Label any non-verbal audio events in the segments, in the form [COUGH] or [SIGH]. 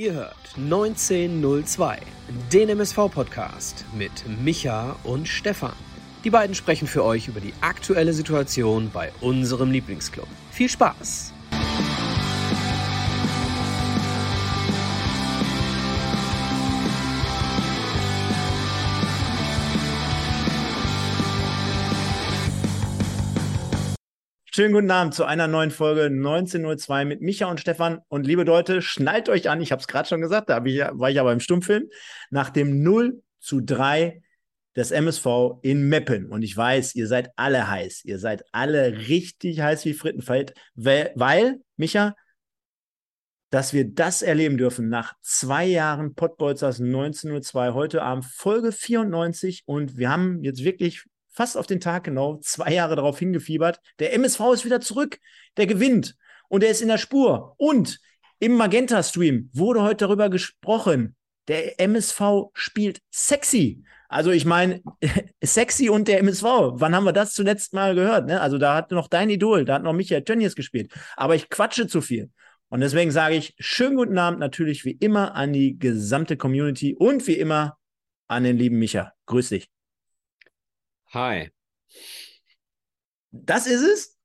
Ihr hört 1902, den MSV-Podcast mit Micha und Stefan. Die beiden sprechen für euch über die aktuelle Situation bei unserem Lieblingsclub. Viel Spaß! Schönen guten Abend zu einer neuen Folge 1902 mit Micha und Stefan. Und liebe Leute, schnallt euch an, ich habe es gerade schon gesagt, da ich, war ich aber im Stummfilm, nach dem 0 zu 3 des MSV in Meppen. Und ich weiß, ihr seid alle heiß. Ihr seid alle richtig heiß wie Frittenfeld, weil, weil Micha, dass wir das erleben dürfen nach zwei Jahren Pottbolzers 1902, heute Abend Folge 94. Und wir haben jetzt wirklich fast auf den Tag genau, zwei Jahre darauf hingefiebert. Der MSV ist wieder zurück, der gewinnt und er ist in der Spur. Und im Magenta-Stream wurde heute darüber gesprochen, der MSV spielt sexy. Also ich meine, [LAUGHS] sexy und der MSV. Wann haben wir das zuletzt mal gehört? Ne? Also da hat noch dein Idol, da hat noch Michael Tönnies gespielt. Aber ich quatsche zu viel. Und deswegen sage ich schönen guten Abend natürlich wie immer an die gesamte Community und wie immer an den lieben Micha. Grüß dich. Hi. Das ist es?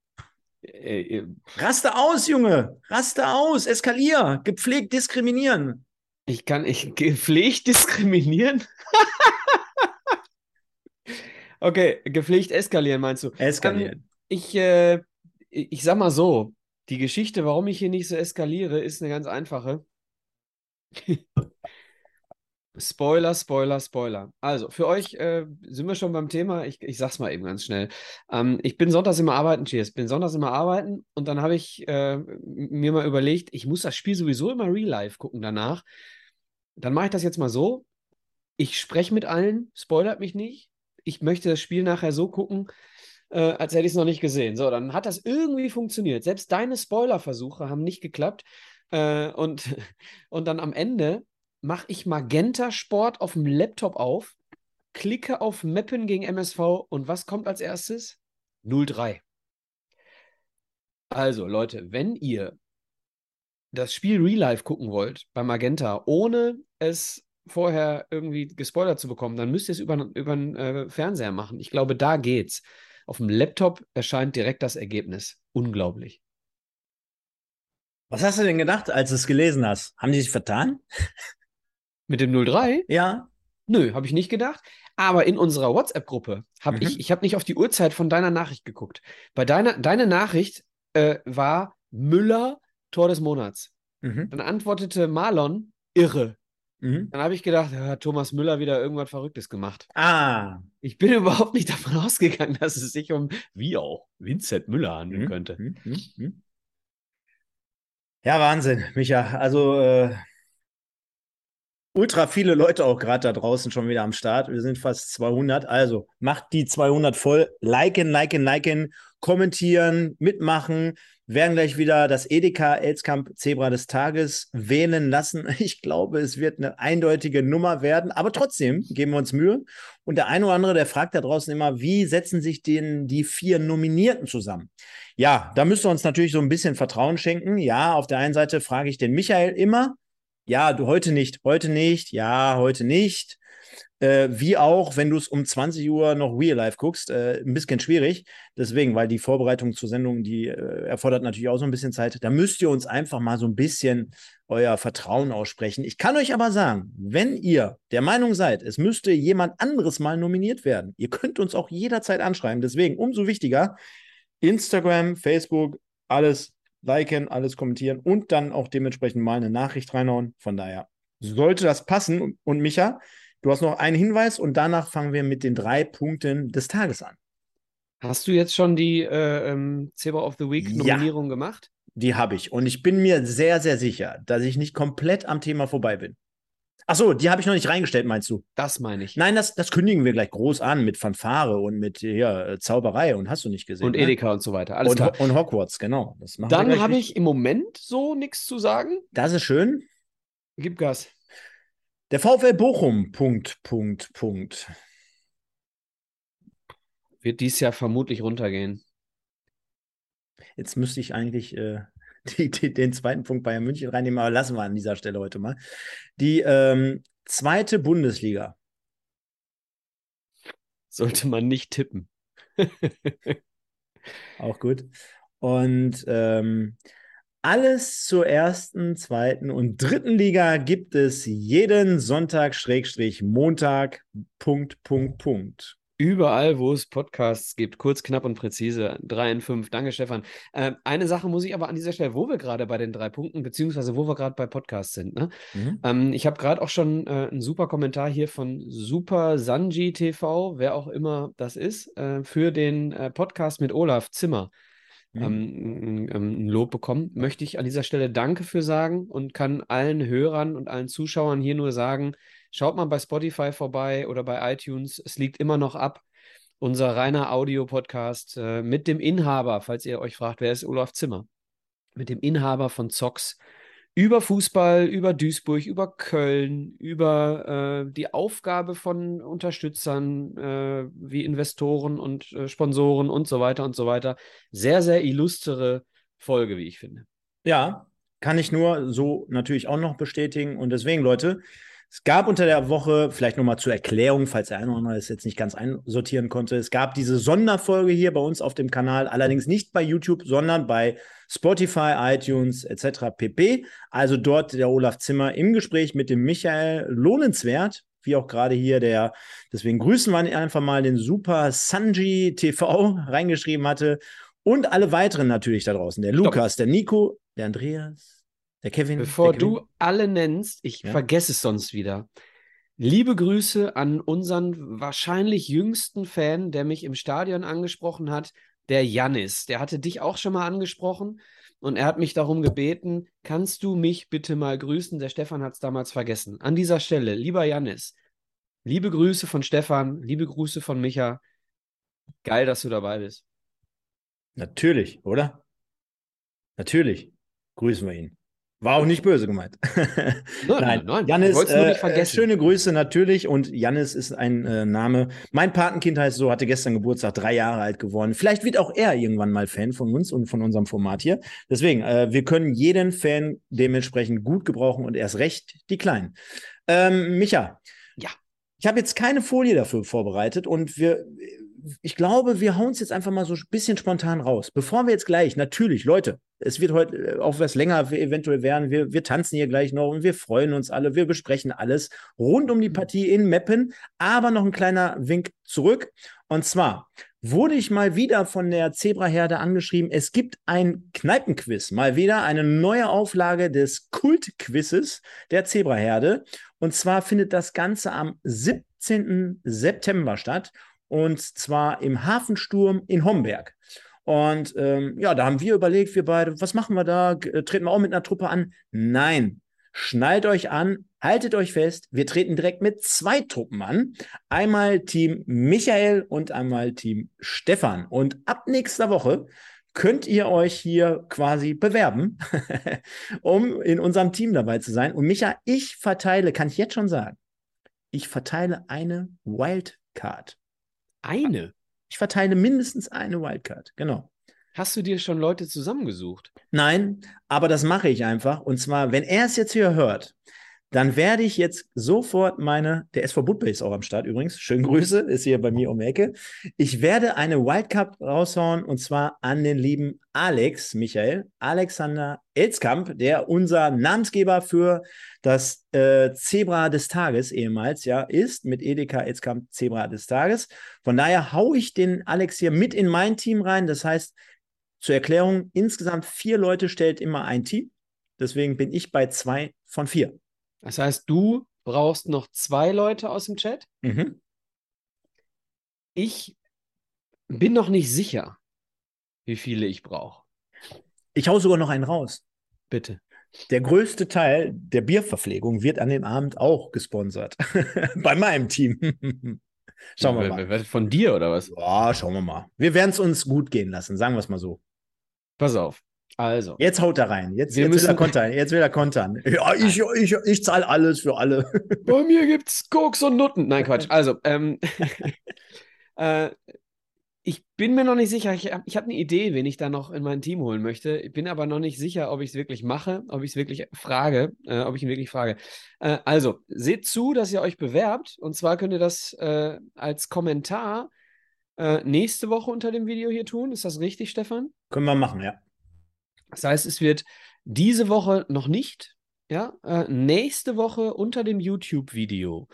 Äh, äh, Raste aus, Junge. Raste aus. Eskalier. Gepflegt diskriminieren. Ich kann ich gepflegt diskriminieren? [LAUGHS] okay, gepflegt eskalieren meinst du? Eskalieren. Um, ich, äh, ich sag mal so, die Geschichte, warum ich hier nicht so eskaliere, ist eine ganz einfache. Spoiler, Spoiler, Spoiler. Also, für euch äh, sind wir schon beim Thema. Ich, ich sag's mal eben ganz schnell. Ähm, ich bin sonntags immer arbeiten, Cheers. Bin sonntags immer arbeiten und dann habe ich äh, mir mal überlegt, ich muss das Spiel sowieso immer real life gucken danach. Dann mache ich das jetzt mal so. Ich spreche mit allen, spoilert mich nicht. Ich möchte das Spiel nachher so gucken, äh, als hätte ich es noch nicht gesehen. So, dann hat das irgendwie funktioniert. Selbst deine Spoilerversuche haben nicht geklappt. Äh, und, [LAUGHS] und dann am Ende mache ich Magenta Sport auf dem Laptop auf, klicke auf Mappen gegen MSV und was kommt als erstes? 03. Also Leute, wenn ihr das Spiel Real Life gucken wollt bei Magenta, ohne es vorher irgendwie gespoilert zu bekommen, dann müsst ihr es über, über den äh, Fernseher machen. Ich glaube, da geht's. Auf dem Laptop erscheint direkt das Ergebnis. Unglaublich. Was hast du denn gedacht, als du es gelesen hast? Haben die sich vertan? Mit dem 03? Ja. Nö, habe ich nicht gedacht. Aber in unserer WhatsApp-Gruppe habe mhm. ich, ich habe nicht auf die Uhrzeit von deiner Nachricht geguckt. Bei deiner, deine Nachricht äh, war Müller Tor des Monats. Mhm. Dann antwortete Marlon irre. Mhm. Dann habe ich gedacht, ja, Thomas Müller wieder irgendwas Verrücktes gemacht. Ah. Ich bin [LAUGHS] überhaupt nicht davon ausgegangen, dass es sich um, wie auch, Vincent Müller handeln mhm. könnte. Mhm. Mhm. Ja, Wahnsinn, Micha. Also, äh, ultra viele Leute auch gerade da draußen schon wieder am Start. Wir sind fast 200. Also macht die 200 voll. Liken, liken, liken, kommentieren, mitmachen. Werden gleich wieder das Edeka Elskamp Zebra des Tages wählen lassen. [LAUGHS] Ich glaube, es wird eine eindeutige Nummer werden, aber trotzdem geben wir uns Mühe. Und der eine oder andere, der fragt da draußen immer, wie setzen sich denn die vier Nominierten zusammen? Ja, da müsst ihr uns natürlich so ein bisschen Vertrauen schenken. Ja, auf der einen Seite frage ich den Michael immer, ja, du heute nicht, heute nicht, ja, heute nicht. Äh, wie auch, wenn du es um 20 Uhr noch Real Life guckst, äh, ein bisschen schwierig. Deswegen, weil die Vorbereitung zur Sendung, die äh, erfordert natürlich auch so ein bisschen Zeit. Da müsst ihr uns einfach mal so ein bisschen euer Vertrauen aussprechen. Ich kann euch aber sagen, wenn ihr der Meinung seid, es müsste jemand anderes mal nominiert werden, ihr könnt uns auch jederzeit anschreiben. Deswegen umso wichtiger, Instagram, Facebook, alles liken, alles kommentieren und dann auch dementsprechend mal eine Nachricht reinhauen. Von daher sollte das passen. Und Micha, du hast noch einen Hinweis und danach fangen wir mit den drei Punkten des Tages an. Hast du jetzt schon die äh, ähm, Zebra of the Week Nominierung ja, gemacht? Die habe ich. Und ich bin mir sehr, sehr sicher, dass ich nicht komplett am Thema vorbei bin. Ach so, die habe ich noch nicht reingestellt, meinst du? Das meine ich. Nein, das, das kündigen wir gleich groß an mit Fanfare und mit ja, äh, Zauberei und hast du nicht gesehen. Und ne? Edeka und so weiter. Alles und, klar. und Hogwarts, genau. Dann habe ich im Moment so nichts zu sagen. Das ist schön. Gib Gas. Der VfL Bochum, Punkt, Punkt, Punkt. Wird dies Jahr vermutlich runtergehen. Jetzt müsste ich eigentlich äh, die, die, den zweiten Punkt Bayern München reinnehmen, aber lassen wir an dieser Stelle heute mal. Die ähm, zweite Bundesliga. Sollte man nicht tippen. [LAUGHS] Auch gut. Und ähm, alles zur ersten, zweiten und dritten Liga gibt es jeden Sonntag, Schrägstrich, Montag, Punkt, Punkt, Punkt. Überall, wo es Podcasts gibt, kurz, knapp und präzise, drei in fünf. Danke, Stefan. Äh, eine Sache muss ich aber an dieser Stelle, wo wir gerade bei den drei Punkten, beziehungsweise wo wir gerade bei Podcasts sind. Ne? Mhm. Ähm, ich habe gerade auch schon äh, einen super Kommentar hier von Super Sanji TV, wer auch immer das ist, äh, für den äh, Podcast mit Olaf Zimmer. Mhm. Ähm, ein Lob bekommen. Möchte ich an dieser Stelle Danke für sagen und kann allen Hörern und allen Zuschauern hier nur sagen, Schaut mal bei Spotify vorbei oder bei iTunes. Es liegt immer noch ab. Unser reiner Audio-Podcast äh, mit dem Inhaber, falls ihr euch fragt, wer ist Olaf Zimmer? Mit dem Inhaber von Zox über Fußball, über Duisburg, über Köln, über äh, die Aufgabe von Unterstützern äh, wie Investoren und äh, Sponsoren und so weiter und so weiter. Sehr, sehr illustre Folge, wie ich finde. Ja, kann ich nur so natürlich auch noch bestätigen. Und deswegen, Leute, es gab unter der Woche, vielleicht nochmal zur Erklärung, falls der eine oder andere es jetzt nicht ganz einsortieren konnte, es gab diese Sonderfolge hier bei uns auf dem Kanal, allerdings nicht bei YouTube, sondern bei Spotify, iTunes etc. pp. Also dort der Olaf Zimmer im Gespräch mit dem Michael lohnenswert, wie auch gerade hier der, deswegen grüßen wir einfach mal den Super Sanji TV reingeschrieben hatte und alle weiteren natürlich da draußen, der Lukas, der Nico, der Andreas, der Kevin. Bevor der Kevin. du alle nennst, ich ja? vergesse es sonst wieder. Liebe Grüße an unseren wahrscheinlich jüngsten Fan, der mich im Stadion angesprochen hat, der Jannis. Der hatte dich auch schon mal angesprochen und er hat mich darum gebeten, kannst du mich bitte mal grüßen? Der Stefan hat es damals vergessen. An dieser Stelle, lieber Jannis, liebe Grüße von Stefan, liebe Grüße von Micha. Geil, dass du dabei bist. Natürlich, oder? Natürlich. Grüßen wir ihn. War auch nicht böse gemeint. [LAUGHS] Nein, nein, nein. Janis, äh, schöne Grüße natürlich. Und Janis ist ein äh, Name. Mein Patenkind heißt so, hatte gestern Geburtstag, drei Jahre alt geworden. Vielleicht wird auch er irgendwann mal Fan von uns und von unserem Format hier. Deswegen, äh, wir können jeden Fan dementsprechend gut gebrauchen und erst recht die Kleinen. Ähm, Micha. Ja. Ich habe jetzt keine Folie dafür vorbereitet und wir ich glaube, wir hauen es jetzt einfach mal so ein bisschen spontan raus. Bevor wir jetzt gleich, natürlich, Leute, es wird heute äh, auch was länger eventuell werden. Wir, wir tanzen hier gleich noch und wir freuen uns alle. Wir besprechen alles rund um die mhm. Partie in Meppen. Aber noch ein kleiner Wink zurück. Und zwar wurde ich mal wieder von der Zebraherde angeschrieben. Es gibt ein Kneipenquiz. Mal wieder eine neue Auflage des Kultquizzes der Zebraherde. Und zwar findet das Ganze am 17. September statt und zwar im Hafensturm in Homberg. Und ähm, ja, da haben wir überlegt, wir beide, was machen wir da? Äh, treten wir auch mit einer Truppe an? Nein. Schnallt euch an, haltet euch fest, wir treten direkt mit zwei Truppen an. Einmal Team Michael und einmal Team Stefan. Und ab nächster Woche könnt ihr euch hier quasi bewerben, [LAUGHS] um in unserem Team dabei zu sein. Und Micha, ich verteile, kann ich jetzt schon sagen, ich verteile eine Wildcard. Eine? Ich verteile mindestens eine Wildcard, genau. Hast du dir schon Leute zusammengesucht? Nein, aber das mache ich einfach. Und zwar, wenn er es jetzt hier hört, dann werde ich jetzt sofort meine, der SV Budbe ist auch am Start übrigens, schönen Grüße, ist hier bei mir um die Ecke. Ich werde eine Wildcard raushauen und zwar an den lieben Alex, Michael, Alexander Elzkamp, der unser Namensgeber für das äh, Zebra des Tages ehemals ja ist, mit Edeka Elzkamp Zebra des Tages. Von daher haue ich den Alex hier mit in mein Team rein. Das heißt, zur Erklärung, insgesamt vier Leute stellt immer ein Team. Deswegen bin ich bei zwei von vier. Das heißt, du brauchst noch zwei Leute aus dem Chat. Mhm. Ich bin noch nicht sicher, wie viele ich brauche. Ich hau sogar noch einen raus. Bitte. Der größte Teil der Bierverpflegung wird an dem Abend auch gesponsert. [LAUGHS] Bei meinem Team. [LAUGHS] schauen wir mal. Von dir oder was? Ja, schauen wir mal. Wir werden es uns gut gehen lassen, sagen wir es mal so. Pass auf. Also. Jetzt haut er rein. Jetzt, jetzt will er kontern. Jetzt will er kontern. [LAUGHS] Ja, ich, ich, ich zahle alles für alle. [LAUGHS] Bei mir gibt's Koks und Nutten. Nein, Quatsch. Also, ähm, [LAUGHS] äh, Ich bin mir noch nicht sicher. Ich, ich habe eine Idee, wen ich da noch in mein Team holen möchte. Ich bin aber noch nicht sicher, ob ich es wirklich mache, ob ich es wirklich frage, äh, ob ich ihn wirklich frage. Äh, also, seht zu, dass ihr euch bewerbt. Und zwar könnt ihr das äh, als Kommentar äh, nächste Woche unter dem Video hier tun. Ist das richtig, Stefan? Können wir machen, ja. Das heißt, es wird diese Woche noch nicht, ja, äh, nächste Woche unter dem YouTube-Video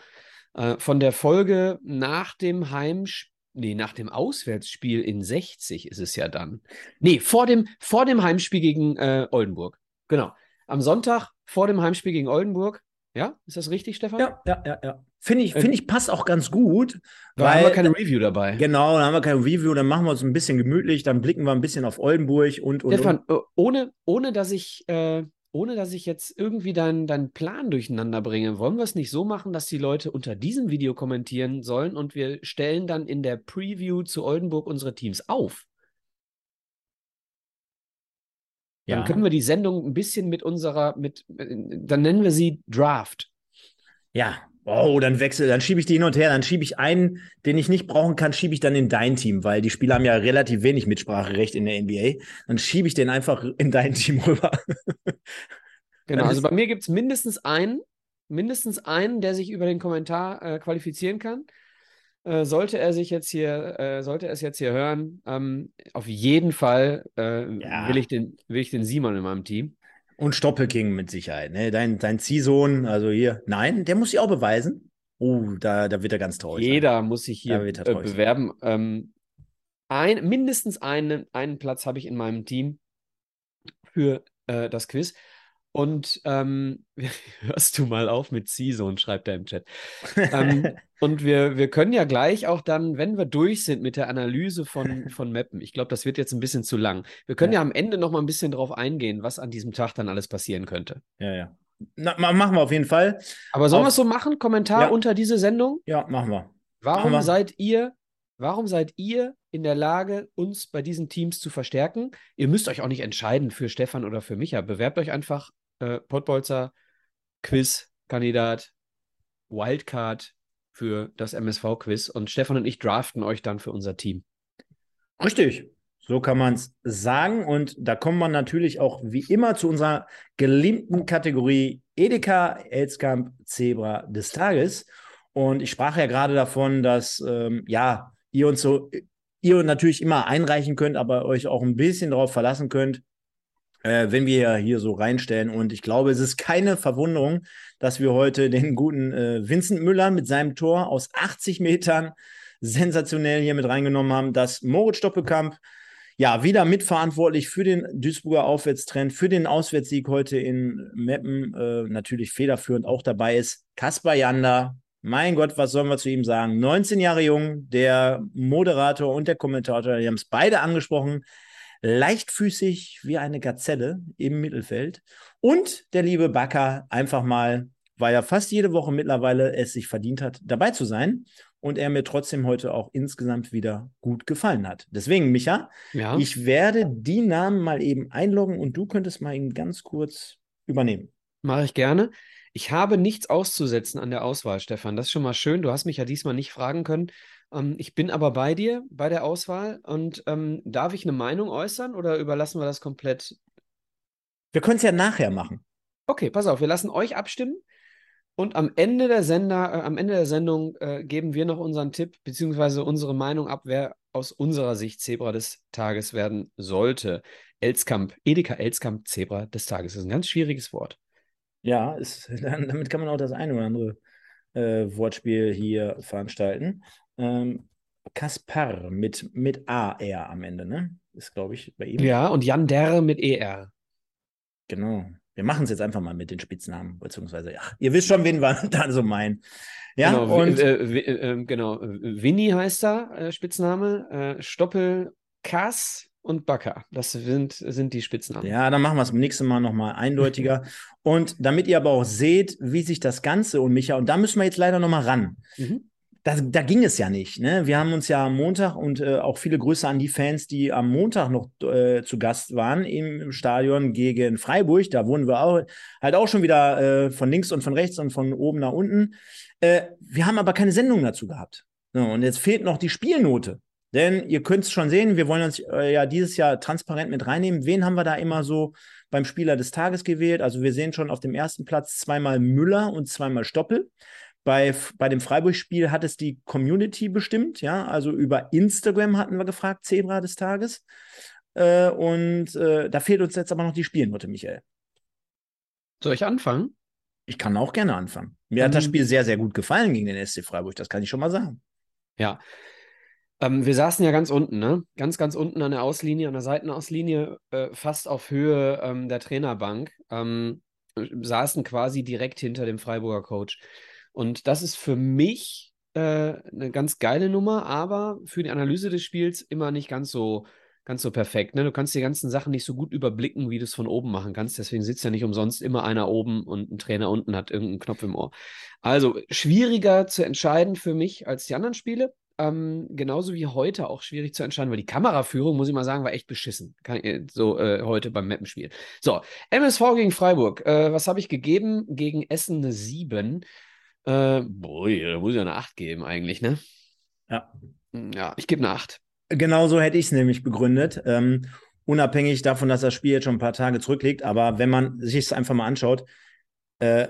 äh, von der Folge nach dem Heimspiel Nee, nach dem Auswärtsspiel in 60 ist es ja dann. Nee, vor dem, vor dem Heimspiel gegen äh, Oldenburg. Genau. Am Sonntag vor dem Heimspiel gegen Oldenburg. Ja, ist das richtig, Stefan? Ja, ja, ja, ja. Finde ich, find ich passt auch ganz gut. Da weil, haben wir keine Review dabei. Genau, dann haben wir keine Review, dann machen wir uns ein bisschen gemütlich, dann blicken wir ein bisschen auf Oldenburg und. und Stefan, und. Äh, ohne, ohne dass ich äh, ohne dass ich jetzt irgendwie deinen dein Plan durcheinander bringe, wollen wir es nicht so machen, dass die Leute unter diesem Video kommentieren sollen und wir stellen dann in der Preview zu Oldenburg unsere Teams auf? Ja. Dann können wir die Sendung ein bisschen mit unserer, mit, dann nennen wir sie Draft. Ja, oh, dann wechsel, dann schiebe ich die hin und her, dann schiebe ich einen, den ich nicht brauchen kann, schiebe ich dann in dein Team, weil die Spieler haben ja relativ wenig Mitspracherecht in der NBA. Dann schiebe ich den einfach in dein Team rüber. [LAUGHS] genau, also bei mir gibt es mindestens einen, mindestens einen, der sich über den Kommentar äh, qualifizieren kann. Äh, sollte er sich jetzt hier, äh, sollte er es jetzt hier hören, ähm, auf jeden Fall äh, ja. will, ich den, will ich den Simon in meinem Team. Und Stoppelking mit Sicherheit. Ne? Dein, dein Ziehsohn, also hier, nein, der muss sich auch beweisen. Oh, da, da wird er ganz traurig. Jeder sein. muss sich hier äh, bewerben. Ähm, ein, mindestens einen, einen Platz habe ich in meinem Team für äh, das Quiz. Und ähm, [LAUGHS] hörst du mal auf mit Season, schreibt er im Chat. ähm, [LAUGHS] und wir, wir können ja gleich auch dann, wenn wir durch sind mit der Analyse von, von Mappen, ich glaube, das wird jetzt ein bisschen zu lang. Wir können ja, ja am Ende noch mal ein bisschen drauf eingehen, was an diesem Tag dann alles passieren könnte. Ja, ja. Na, machen wir auf jeden Fall. Aber sollen wir es so machen? Kommentar ja. unter diese Sendung? Ja, machen wir. Warum machen wir. seid ihr, warum seid ihr in der Lage, uns bei diesen Teams zu verstärken? Ihr müsst euch auch nicht entscheiden für Stefan oder für Micha. Bewerbt euch einfach äh, Pottbolzer, Quiz-Kandidat, Wildcard für das MSV-Quiz und Stefan und ich draften euch dann für unser Team. Richtig. So kann man es sagen. Und da kommt man natürlich auch wie immer zu unserer geliebten Kategorie Edeka Elskamp Zebra des Tages. Und ich sprach ja gerade davon, dass ähm, ja, ihr uns so, ihr natürlich immer einreichen könnt, aber euch auch ein bisschen darauf verlassen könnt, äh, wenn wir hier so reinstellen. Und ich glaube, es ist keine Verwunderung, dass wir heute den guten äh, Vincent Müller mit seinem Tor aus 80 Metern sensationell hier mit reingenommen haben, dass Moritz Stoppelkamp ja wieder mitverantwortlich für den Duisburger Aufwärtstrend, für den Auswärtssieg heute in Meppen, äh, natürlich federführend auch dabei ist. Kaspar Janda, mein Gott, was sollen wir zu ihm sagen? 19 Jahre jung, der Moderator und der Kommentator, die haben es beide angesprochen leichtfüßig wie eine Gazelle im Mittelfeld. Und der liebe Bakker einfach mal, weil er fast jede Woche mittlerweile es sich verdient hat, dabei zu sein. Und er mir trotzdem heute auch insgesamt wieder gut gefallen hat. Deswegen, Micha, ja. ich werde die Namen mal eben einloggen und du könntest mal eben ganz kurz übernehmen. Mache ich gerne. Ich habe nichts auszusetzen an der Auswahl, Stefan. Das ist schon mal schön. Du hast mich ja diesmal nicht fragen können, ähm, ich bin aber bei dir bei der Auswahl und ähm, darf ich eine Meinung äußern oder überlassen wir das komplett? Wir können es ja nachher machen. Okay, pass auf, wir lassen euch abstimmen und am Ende der Sender, äh, am Ende der Sendung äh, geben wir noch unseren Tipp bzw. unsere Meinung ab, wer aus unserer Sicht Zebra des Tages werden sollte. Elskamp, Edeka Elskamp, Zebra des Tages. Das ist ein ganz schwieriges Wort. Ja, ist, [LAUGHS] damit kann man auch das eine oder andere äh, Wortspiel hier veranstalten. Ähm, Kaspar mit, mit AR am Ende, ne? Ist, glaube ich, bei ihm. Ja, und Jan Der mit ER. Genau. Wir machen es jetzt einfach mal mit den Spitznamen, beziehungsweise, ja, ihr wisst schon, wen wir [LAUGHS] da so meinen. Ja, genau, und. Äh, äh, genau, Winnie heißt da, äh, Spitzname. Äh, Stoppel, Kass und Backer. Das sind, sind die Spitznamen. Ja, dann machen wir es beim nächsten Mal nochmal eindeutiger. [LAUGHS] und damit ihr aber auch seht, wie sich das Ganze und Micha, und da müssen wir jetzt leider nochmal ran. Mhm da, da ging es ja nicht. Ne? Wir haben uns ja am Montag und äh, auch viele Grüße an die Fans, die am Montag noch äh, zu Gast waren im Stadion gegen Freiburg. Da wurden wir auch, halt auch schon wieder äh, von links und von rechts und von oben nach unten. Äh, wir haben aber keine Sendung dazu gehabt. So, und jetzt fehlt noch die Spielnote. Denn ihr könnt es schon sehen, wir wollen uns äh, ja dieses Jahr transparent mit reinnehmen. Wen haben wir da immer so beim Spieler des Tages gewählt? Also wir sehen schon auf dem ersten Platz zweimal Müller und zweimal Stoppel. Bei, bei dem Freiburg-Spiel hat es die Community bestimmt, ja. Also über Instagram hatten wir gefragt, Zebra des Tages. Äh, und äh, da fehlt uns jetzt aber noch die Spielnote, Michael. Soll ich anfangen? Ich kann auch gerne anfangen. Mir um, hat das Spiel sehr, sehr gut gefallen gegen den SC Freiburg, das kann ich schon mal sagen. Ja, ähm, wir saßen ja ganz unten, ne? Ganz, ganz unten an der Auslinie, an der Seitenauslinie, äh, fast auf Höhe ähm, der Trainerbank. Ähm, saßen quasi direkt hinter dem Freiburger Coach. Und das ist für mich äh, eine ganz geile Nummer, aber für die Analyse des Spiels immer nicht ganz so, ganz so perfekt. Ne? Du kannst die ganzen Sachen nicht so gut überblicken, wie du es von oben machen kannst. Deswegen sitzt ja nicht umsonst immer einer oben und ein Trainer unten hat irgendeinen Knopf im Ohr. Also schwieriger zu entscheiden für mich als die anderen Spiele. Ähm, genauso wie heute auch schwierig zu entscheiden, weil die Kameraführung, muss ich mal sagen, war echt beschissen. Kann, so äh, heute beim Mappenspiel. So, MSV gegen Freiburg. Äh, was habe ich gegeben? Gegen Essen eine 7. Äh, boah, da muss ich ja eine 8 geben, eigentlich, ne? Ja. Hm, ja, ich gebe eine 8. Genau so hätte ich es nämlich begründet. Ähm, unabhängig davon, dass das Spiel jetzt schon ein paar Tage zurückliegt. Aber wenn man sich es einfach mal anschaut, äh,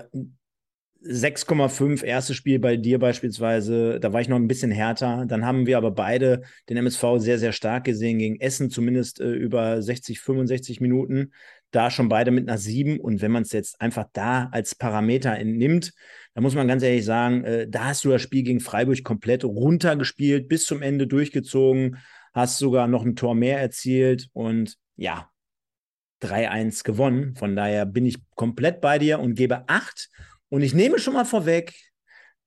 6,5 erstes Spiel bei dir beispielsweise, da war ich noch ein bisschen härter. Dann haben wir aber beide den MSV sehr, sehr stark gesehen gegen Essen, zumindest äh, über 60, 65 Minuten. Da schon beide mit einer 7. Und wenn man es jetzt einfach da als Parameter entnimmt, da muss man ganz ehrlich sagen, äh, da hast du das Spiel gegen Freiburg komplett runtergespielt, bis zum Ende durchgezogen, hast sogar noch ein Tor mehr erzielt und ja, 3-1 gewonnen. Von daher bin ich komplett bei dir und gebe 8 und ich nehme schon mal vorweg,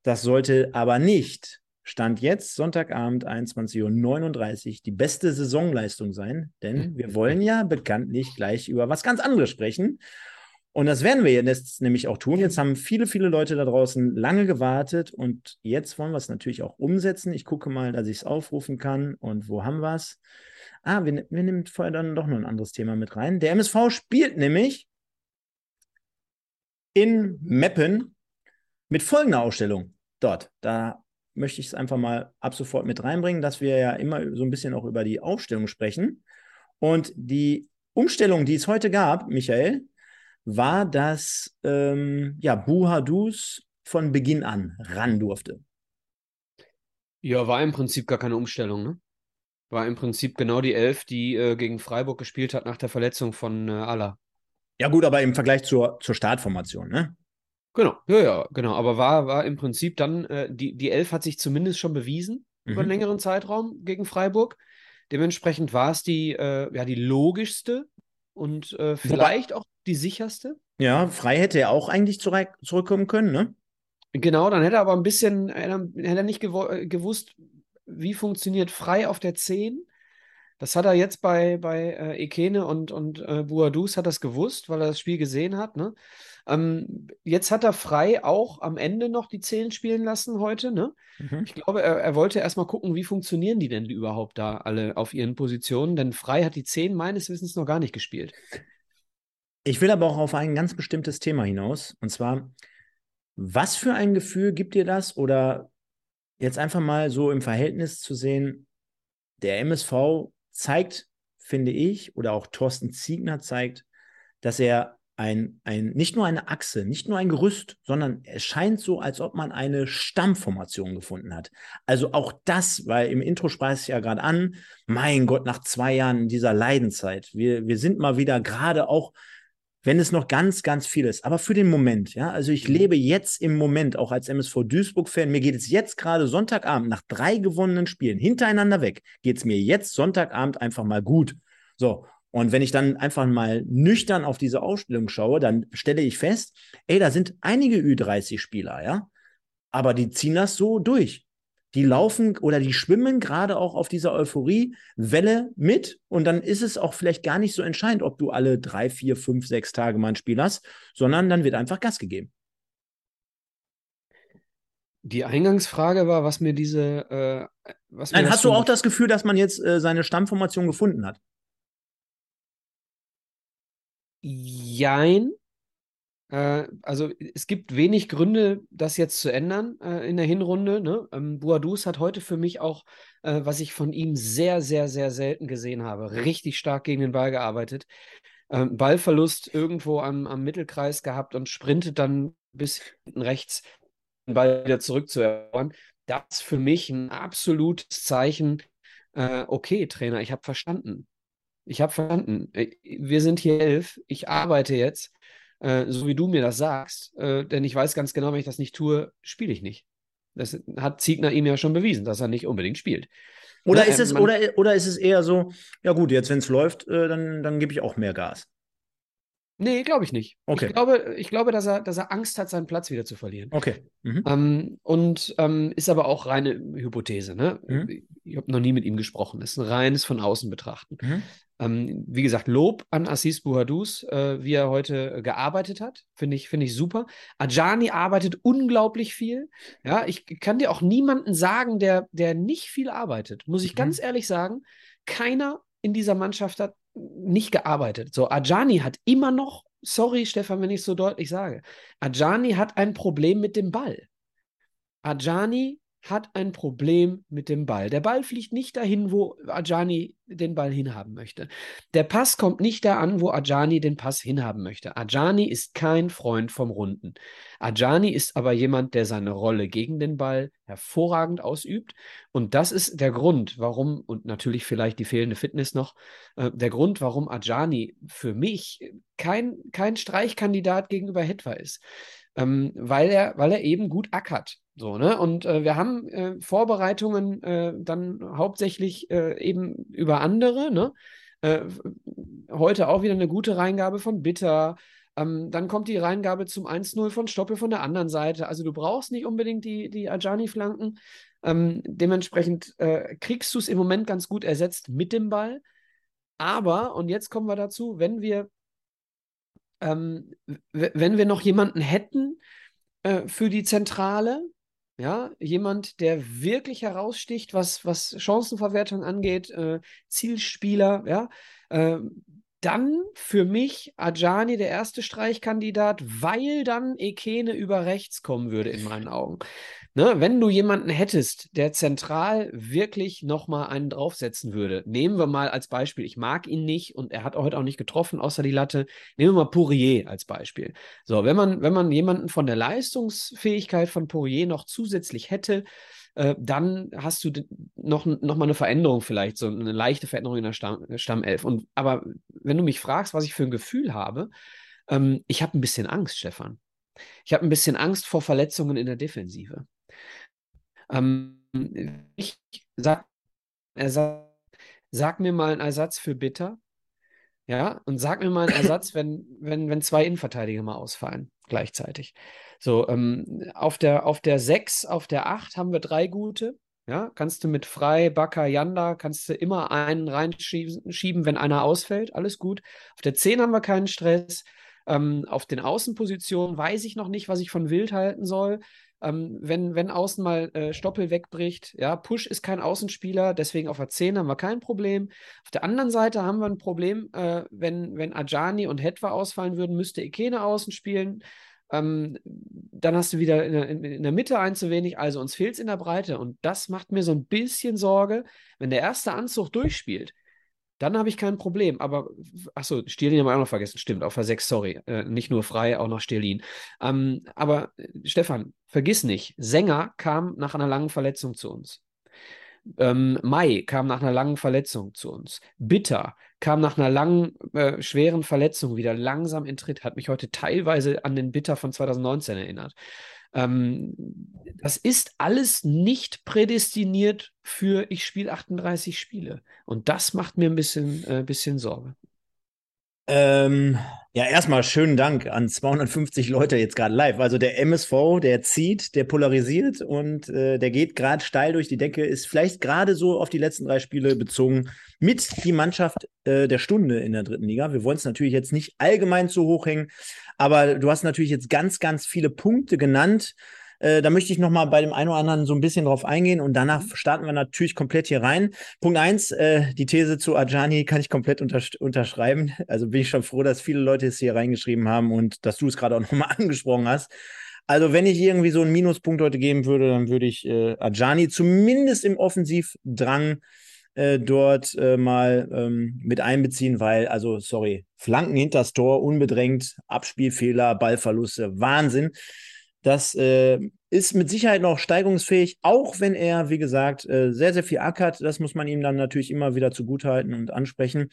das sollte aber nicht, Stand jetzt, Sonntagabend, 21.39 Uhr, die beste Saisonleistung sein, denn wir wollen ja bekanntlich gleich über was ganz anderes sprechen. Und das werden wir jetzt nämlich auch tun. Jetzt haben viele, viele Leute da draußen lange gewartet und jetzt wollen wir es natürlich auch umsetzen. Ich gucke mal, dass ich es aufrufen kann. Und wo haben wir es? Ah, wir, wir nehmen vorher dann doch noch ein anderes Thema mit rein. Der MSV spielt nämlich in Meppen mit folgender Ausstellung dort. Da möchte ich es einfach mal ab sofort mit reinbringen, dass wir ja immer so ein bisschen auch über die Aufstellung sprechen. Und die Umstellung, die es heute gab, Michael, war, dass ähm, ja, Buhadus von Beginn an ran durfte. Ja, war im Prinzip gar keine Umstellung, ne? War im Prinzip genau die Elf, die äh, gegen Freiburg gespielt hat nach der Verletzung von äh, Aller. Ja, gut, aber im Vergleich zur, zur Startformation, ne? Genau, ja, ja, genau. Aber war, war im Prinzip dann, äh, die, die Elf hat sich zumindest schon bewiesen mhm. über einen mhm. längeren Zeitraum gegen Freiburg. Dementsprechend war es die, äh, ja, die logischste und äh, vielleicht Wobei, auch die sicherste. Ja, frei hätte er auch eigentlich zurück, zurückkommen können, ne? Genau, dann hätte er aber ein bisschen, hätte er nicht äh, gewusst, wie funktioniert frei auf der 10 das hat er jetzt bei, bei äh, Ekene und, und äh, Buadus hat das gewusst, weil er das Spiel gesehen hat. Ne? Ähm, jetzt hat er frei auch am Ende noch die Zehn spielen lassen heute. Ne? Mhm. Ich glaube, er, er wollte erstmal gucken, wie funktionieren die denn überhaupt da alle auf ihren Positionen, denn frei hat die Zehn meines Wissens noch gar nicht gespielt. Ich will aber auch auf ein ganz bestimmtes Thema hinaus. Und zwar, was für ein Gefühl gibt dir das? Oder jetzt einfach mal so im Verhältnis zu sehen, der MSV zeigt, finde ich, oder auch Thorsten Ziegner zeigt, dass er ein, ein, nicht nur eine Achse, nicht nur ein Gerüst, sondern es scheint so, als ob man eine Stammformation gefunden hat. Also auch das, weil im Intro speist es ja gerade an, mein Gott, nach zwei Jahren dieser Leidenzeit, wir, wir sind mal wieder gerade auch wenn es noch ganz, ganz viel ist. Aber für den Moment, ja, also ich lebe jetzt im Moment auch als MSV Duisburg-Fan. Mir geht es jetzt gerade Sonntagabend nach drei gewonnenen Spielen hintereinander weg, geht es mir jetzt Sonntagabend einfach mal gut. So. Und wenn ich dann einfach mal nüchtern auf diese Ausstellung schaue, dann stelle ich fest, ey, da sind einige Ü30-Spieler, ja. Aber die ziehen das so durch die laufen oder die schwimmen gerade auch auf dieser Euphorie-Welle mit. Und dann ist es auch vielleicht gar nicht so entscheidend, ob du alle drei, vier, fünf, sechs Tage mal ein Spiel hast, sondern dann wird einfach Gas gegeben. Die Eingangsfrage war, was mir diese. Äh, was Nein, hast du auch das Gefühl, dass man jetzt äh, seine Stammformation gefunden hat? Jein. Äh, also es gibt wenig Gründe, das jetzt zu ändern äh, in der Hinrunde. Ne? Ähm, Boadus hat heute für mich auch, äh, was ich von ihm sehr, sehr, sehr selten gesehen habe, richtig stark gegen den Ball gearbeitet. Ähm, Ballverlust irgendwo am, am Mittelkreis gehabt und sprintet dann bis hinten rechts, den Ball wieder zurückzuerobern. Das ist für mich ein absolutes Zeichen. Äh, okay, Trainer, ich habe verstanden. Ich habe verstanden. Äh, wir sind hier elf. Ich arbeite jetzt äh, so wie du mir das sagst, äh, denn ich weiß ganz genau, wenn ich das nicht tue, spiele ich nicht. Das hat Ziegner ihm ja schon bewiesen, dass er nicht unbedingt spielt. Oder, ne? ist, es, oder, oder ist es eher so, ja gut, jetzt wenn es läuft, äh, dann, dann gebe ich auch mehr Gas? Nee, glaube ich nicht. Okay. Ich glaube, ich glaube dass, er, dass er Angst hat, seinen Platz wieder zu verlieren. Okay. Mhm. Ähm, und ähm, ist aber auch reine Hypothese. Ne? Mhm. Ich habe noch nie mit ihm gesprochen. Das ist ein reines von außen betrachten. Mhm. Ähm, wie gesagt, Lob an Assis Bouhadous, äh, wie er heute gearbeitet hat. Finde ich, find ich super. Ajani arbeitet unglaublich viel. Ja, ich kann dir auch niemanden sagen, der, der nicht viel arbeitet. Muss ich mhm. ganz ehrlich sagen. Keiner in dieser Mannschaft hat nicht gearbeitet. So, Ajani hat immer noch, sorry Stefan, wenn ich es so deutlich sage, Ajani hat ein Problem mit dem Ball. Ajani hat ein Problem mit dem Ball. Der Ball fliegt nicht dahin, wo Ajani den Ball hinhaben möchte. Der Pass kommt nicht da an, wo Ajani den Pass hinhaben möchte. Ajani ist kein Freund vom Runden. Ajani ist aber jemand, der seine Rolle gegen den Ball hervorragend ausübt. Und das ist der Grund, warum, und natürlich vielleicht die fehlende Fitness noch, äh, der Grund, warum Ajani für mich kein, kein Streichkandidat gegenüber Hetwa ist. Ähm, weil, er, weil er eben gut ackert. So, ne? Und äh, wir haben äh, Vorbereitungen äh, dann hauptsächlich äh, eben über andere, ne? Äh, heute auch wieder eine gute Reingabe von Bitter. Ähm, dann kommt die Reingabe zum 1-0 von Stoppe von der anderen Seite. Also du brauchst nicht unbedingt die, die Ajani-Flanken. Ähm, dementsprechend äh, kriegst du es im Moment ganz gut ersetzt mit dem Ball. Aber, und jetzt kommen wir dazu, wenn wir, ähm, wenn wir noch jemanden hätten für die Zentrale, ja, jemand, der wirklich heraussticht, was, was Chancenverwertung angeht, äh, Zielspieler, ja. Äh, dann für mich Ajani der erste Streichkandidat, weil dann Ekene über rechts kommen würde in meinen Augen. Ne, wenn du jemanden hättest, der zentral wirklich nochmal einen draufsetzen würde, nehmen wir mal als Beispiel, ich mag ihn nicht und er hat heute auch nicht getroffen, außer die Latte, nehmen wir mal Pourier als Beispiel. So, wenn man, wenn man jemanden von der Leistungsfähigkeit von Pourier noch zusätzlich hätte, äh, dann hast du noch, noch mal eine Veränderung vielleicht, so eine leichte Veränderung in der Stamm, Stammelf. Und, aber wenn du mich fragst, was ich für ein Gefühl habe, ähm, ich habe ein bisschen Angst, Stefan. Ich habe ein bisschen Angst vor Verletzungen in der Defensive. Ähm, ich sag, Ersatz, sag mir mal einen Ersatz für Bitter. Ja, und sag mir mal einen Ersatz, wenn, wenn, wenn zwei Innenverteidiger mal ausfallen, gleichzeitig. So, ähm, auf der, auf der 6, auf der 8 haben wir drei gute. Ja, kannst du mit Frei, Bakker, Yanda, kannst du immer einen reinschieben, wenn einer ausfällt. Alles gut. Auf der 10 haben wir keinen Stress. Ähm, auf den Außenpositionen weiß ich noch nicht, was ich von Wild halten soll. Ähm, wenn, wenn außen mal äh, Stoppel wegbricht, ja, Push ist kein Außenspieler, deswegen auf der 10 haben wir kein Problem. Auf der anderen Seite haben wir ein Problem, äh, wenn, wenn Ajani und Hetwa ausfallen würden, müsste Ikene außen spielen. Ähm, dann hast du wieder in der, in der Mitte ein zu wenig, also uns fehlt es in der Breite. Und das macht mir so ein bisschen Sorge, wenn der erste Anzug durchspielt dann habe ich kein Problem. Aber, achso, Stirlin haben wir auch noch vergessen. Stimmt, auf der 6, sorry. Äh, nicht nur frei, auch noch Stirlin. Ähm, aber, äh, Stefan, vergiss nicht, Sänger kam nach einer langen Verletzung zu uns. Ähm, Mai kam nach einer langen Verletzung zu uns. Bitter kam nach einer langen, äh, schweren Verletzung wieder langsam in Tritt. Hat mich heute teilweise an den Bitter von 2019 erinnert. Ähm, das ist alles nicht prädestiniert für ich spiele 38 Spiele. Und das macht mir ein bisschen, äh, bisschen Sorge. Ähm, ja, erstmal schönen Dank an 250 Leute jetzt gerade live. Also der MSV, der zieht, der polarisiert und äh, der geht gerade steil durch die Decke, ist vielleicht gerade so auf die letzten drei Spiele bezogen mit die Mannschaft äh, der Stunde in der dritten Liga. Wir wollen es natürlich jetzt nicht allgemein zu hoch hängen, aber du hast natürlich jetzt ganz, ganz viele Punkte genannt, Äh, da möchte ich nochmal bei dem einen oder anderen so ein bisschen drauf eingehen und danach mhm. starten wir natürlich komplett hier rein. Punkt eins, äh, die These zu Ajani kann ich komplett untersch unterschreiben. [LAUGHS] Also bin ich schon froh, dass viele Leute es hier reingeschrieben haben und dass du es gerade auch nochmal [LAUGHS] angesprochen hast. Also, wenn ich irgendwie so einen Minuspunkt heute geben würde, dann würde ich äh, Ajani zumindest im Offensivdrang äh, dort äh, mal ähm, mit einbeziehen, weil, also, sorry, Flanken hinter das Tor, unbedrängt, Abspielfehler, Ballverluste, Wahnsinn. Das äh, ist mit Sicherheit noch steigungsfähig, auch wenn er, wie gesagt, äh, sehr, sehr viel ackert. Das muss man ihm dann natürlich immer wieder zugutehalten und ansprechen.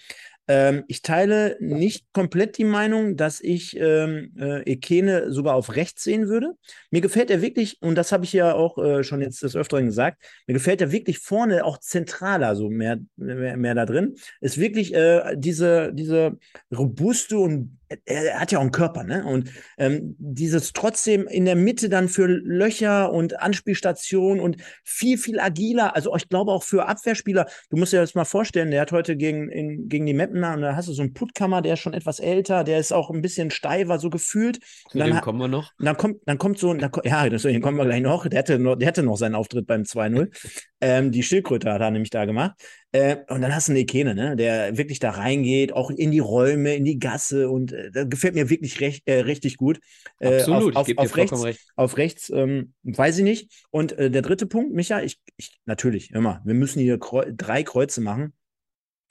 Ähm, ich teile nicht komplett die Meinung, dass ich ähm, äh, Ekene sogar auf rechts sehen würde. Mir gefällt er wirklich, und das habe ich ja auch äh, schon jetzt des Öfteren gesagt, mir gefällt er wirklich vorne auch zentraler, so mehr, mehr, mehr da drin. Ist wirklich äh, diese, diese robuste und er, hat ja auch einen Körper, ne? Und ähm, dieses trotzdem in der Mitte dann für Löcher und Anspielstation und viel, viel agiler. Also ich glaube auch für Abwehrspieler, du musst dir das mal vorstellen, der hat heute gegen, in, gegen die Map Rentner und da hast du so einen Puttkammer, der ist schon etwas älter, der ist auch ein bisschen steifer, so gefühlt. Zu dem kommen wir noch. Dann kommt, dann kommt so, dann, ja, deswegen kommen wir gleich noch. Der hatte noch, der noch seinen Auftritt beim 2-0. ähm, die Schildkröte hat er nämlich da gemacht. Äh, und dann hast du einen Ekene, ne, der wirklich da reingeht, auch in die Räume, in die Gasse und äh, das gefällt mir wirklich recht, äh, richtig gut. Äh, Absolut, auf, auf, auf rechts, recht. auf rechts, ähm, weiß ich nicht. Und äh, der dritte Punkt, Micha, ich, ich natürlich immer, wir müssen hier Kreu drei Kreuze machen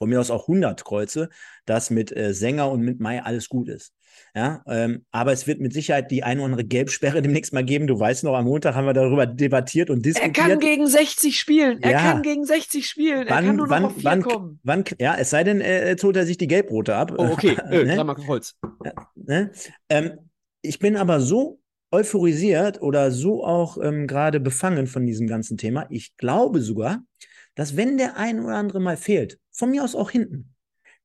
von mir aus auch 100 Kreuze, dass mit äh, Sänger und mit Mai alles gut ist. Ja, ähm, aber es wird mit Sicherheit die eine oder andere Gelbsperre [LAUGHS] demnächst mal geben. Du weißt noch, am Montag haben wir darüber debattiert und diskutiert. Er kann gegen 60 spielen. Er ja. kann gegen 60 spielen. Wann, er kann nur wann, noch auf wann, kommen. Wann, ja, es sei denn, äh, jetzt holt er sich die Gelbrote ab. Oh, okay. [LAUGHS] Äh, ne? Holz. Ja, ne? ähm, ich bin aber so euphorisiert oder so auch ähm, gerade befangen von diesem ganzen Thema. Ich glaube sogar, dass wenn der ein oder andere mal fehlt, von mir aus auch hinten,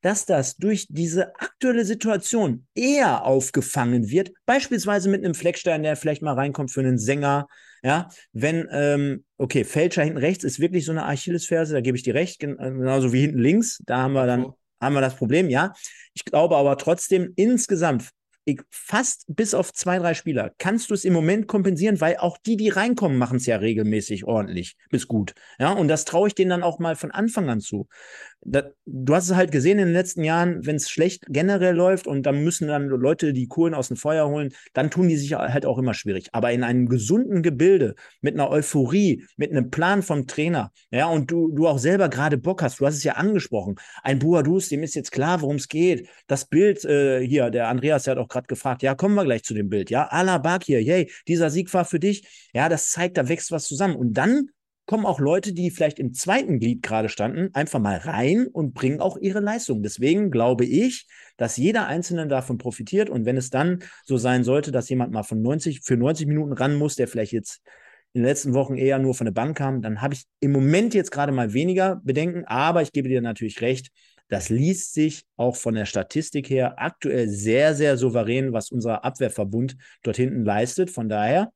dass das durch diese aktuelle Situation eher aufgefangen wird, beispielsweise mit einem Fleckstein, der vielleicht mal reinkommt für einen Sänger, ja, wenn, ähm, okay, Fälscher hinten rechts ist wirklich so eine Achillesferse, da gebe ich dir recht, genauso wie hinten links, da haben wir dann, haben wir das Problem, ja. Ich glaube aber trotzdem insgesamt fast bis auf zwei, drei Spieler kannst du es im Moment kompensieren, weil auch die, die reinkommen, machen es ja regelmäßig ordentlich bis gut. Ja, und das traue ich denen dann auch mal von Anfang an zu. Da, du hast es halt gesehen in den letzten Jahren, wenn es schlecht generell läuft und dann müssen dann Leute die Kohlen aus dem Feuer holen, dann tun die sich halt auch immer schwierig. Aber in einem gesunden Gebilde, mit einer Euphorie, mit einem Plan vom Trainer, ja, und du, du auch selber gerade Bock hast, du hast es ja angesprochen, ein Buadus, dem ist jetzt klar, worum es geht. Das Bild äh, hier, der Andreas, der hat auch gerade gefragt, ja, kommen wir gleich zu dem Bild, ja, Alabak hier, hey, dieser Sieg war für dich, ja, das zeigt, da wächst was zusammen. Und dann kommen auch Leute, die vielleicht im zweiten Glied gerade standen, einfach mal rein und bringen auch ihre Leistung. Deswegen glaube ich, dass jeder Einzelne davon profitiert. Und wenn es dann so sein sollte, dass jemand mal von 90 für 90 Minuten ran muss, der vielleicht jetzt in den letzten Wochen eher nur von der Bank kam, dann habe ich im Moment jetzt gerade mal weniger Bedenken. Aber ich gebe dir natürlich recht, das liest sich auch von der Statistik her aktuell sehr, sehr souverän, was unser Abwehrverbund dort hinten leistet. Von daher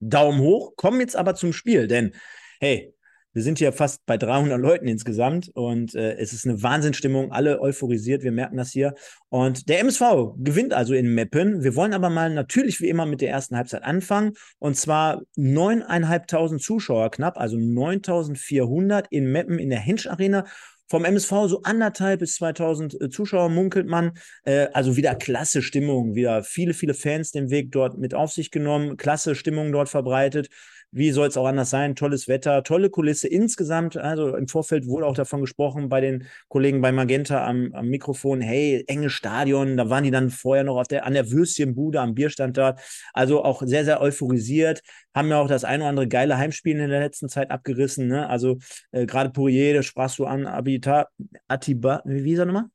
Daumen hoch. Kommen jetzt aber zum Spiel, denn hey, wir sind hier fast bei 300 Leuten insgesamt und äh, es ist eine Wahnsinnsstimmung, alle euphorisiert, wir merken das hier. Und der MSV gewinnt also in Meppen. Wir wollen aber mal natürlich wie immer mit der ersten Halbzeit anfangen und zwar 9.500 Zuschauer knapp, also 9.400 in Meppen in der Hinsch Arena. Vom MSV so anderthalb bis 2000 äh, Zuschauer munkelt man. Äh, also wieder klasse Stimmung, wieder viele, viele Fans den Weg dort mit auf sich genommen, klasse Stimmung dort verbreitet. Wie soll es auch anders sein? Tolles Wetter, tolle Kulisse insgesamt. Also im Vorfeld wurde auch davon gesprochen bei den Kollegen bei Magenta am, am Mikrofon. Hey, enge Stadion. Da waren die dann vorher noch auf der, an der Würstchenbude am Bierstand dort. Also auch sehr, sehr euphorisiert. Haben ja auch das ein oder andere geile Heimspiel in der letzten Zeit abgerissen. Ne? Also äh, gerade Pourier, das sprachst du an, Abita, Atiba, wie ist er nochmal?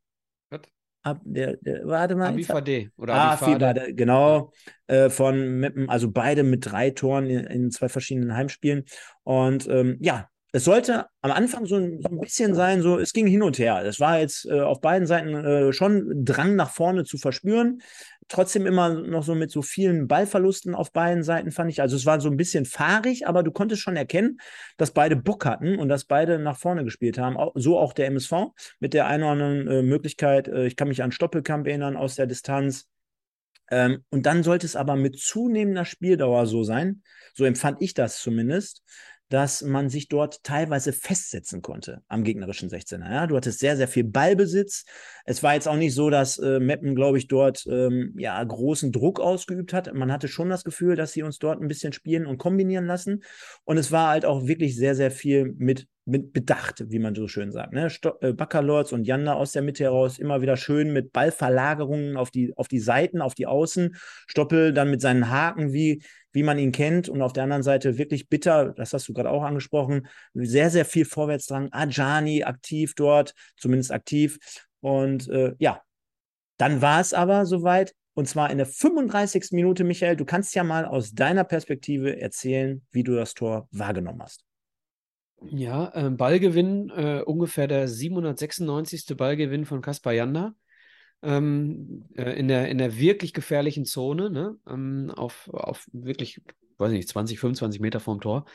Ab, der, der, warte mal. Abifade oder ah, Abifade. genau. Äh, von, also beide mit drei Toren in, in zwei verschiedenen Heimspielen. Und ähm, ja, es sollte am Anfang so ein, so ein, bisschen sein, so es ging hin und her. Es war jetzt äh, auf beiden Seiten äh, schon Drang nach vorne zu verspüren. Trotzdem immer noch so mit so vielen Ballverlusten auf beiden Seiten, fand ich. Also es war so ein bisschen fahrig, aber du konntest schon erkennen, dass beide Bock hatten und dass beide nach vorne gespielt haben. So auch der MSV mit der einen oder anderen äh, Möglichkeit. Äh, ich kann mich an Stoppelkamp erinnern aus der Distanz Ähm, und dann sollte es aber mit zunehmender Spieldauer so sein, so empfand ich das zumindest, dass man sich dort teilweise festsetzen konnte am gegnerischen 16er. Ja? Du hattest sehr, sehr viel Ballbesitz. Es war jetzt auch nicht so, dass äh, Meppen, glaube ich, dort ähm, ja, großen Druck ausgeübt hat. Man hatte schon das Gefühl, dass sie uns dort ein bisschen spielen und kombinieren lassen. Und es war halt auch wirklich sehr, sehr viel mit mit Bedacht, wie man so schön sagt. Ne? äh, Baccalords und Janda aus der Mitte heraus immer wieder schön mit Ballverlagerungen auf die, auf die Seiten, auf die Außen. Stoppel dann mit seinen Haken, wie, wie man ihn kennt. Und auf der anderen Seite wirklich bitter, das hast du gerade auch angesprochen, sehr, sehr viel Vorwärtsdrang. Ajani aktiv dort, zumindest aktiv. Und äh, ja, dann war es aber soweit. Und zwar in der 35. Minute, Michael. Du kannst ja mal aus deiner Perspektive erzählen, wie du das Tor wahrgenommen hast. Ja, äh, Ballgewinn, äh, ungefähr der 796. Ballgewinn von Kaspar Janda. Ähm, äh, in, der, in der wirklich gefährlichen Zone, ne? Ähm, auf, auf wirklich, weiß nicht, 20, 25 Meter vorm Tor.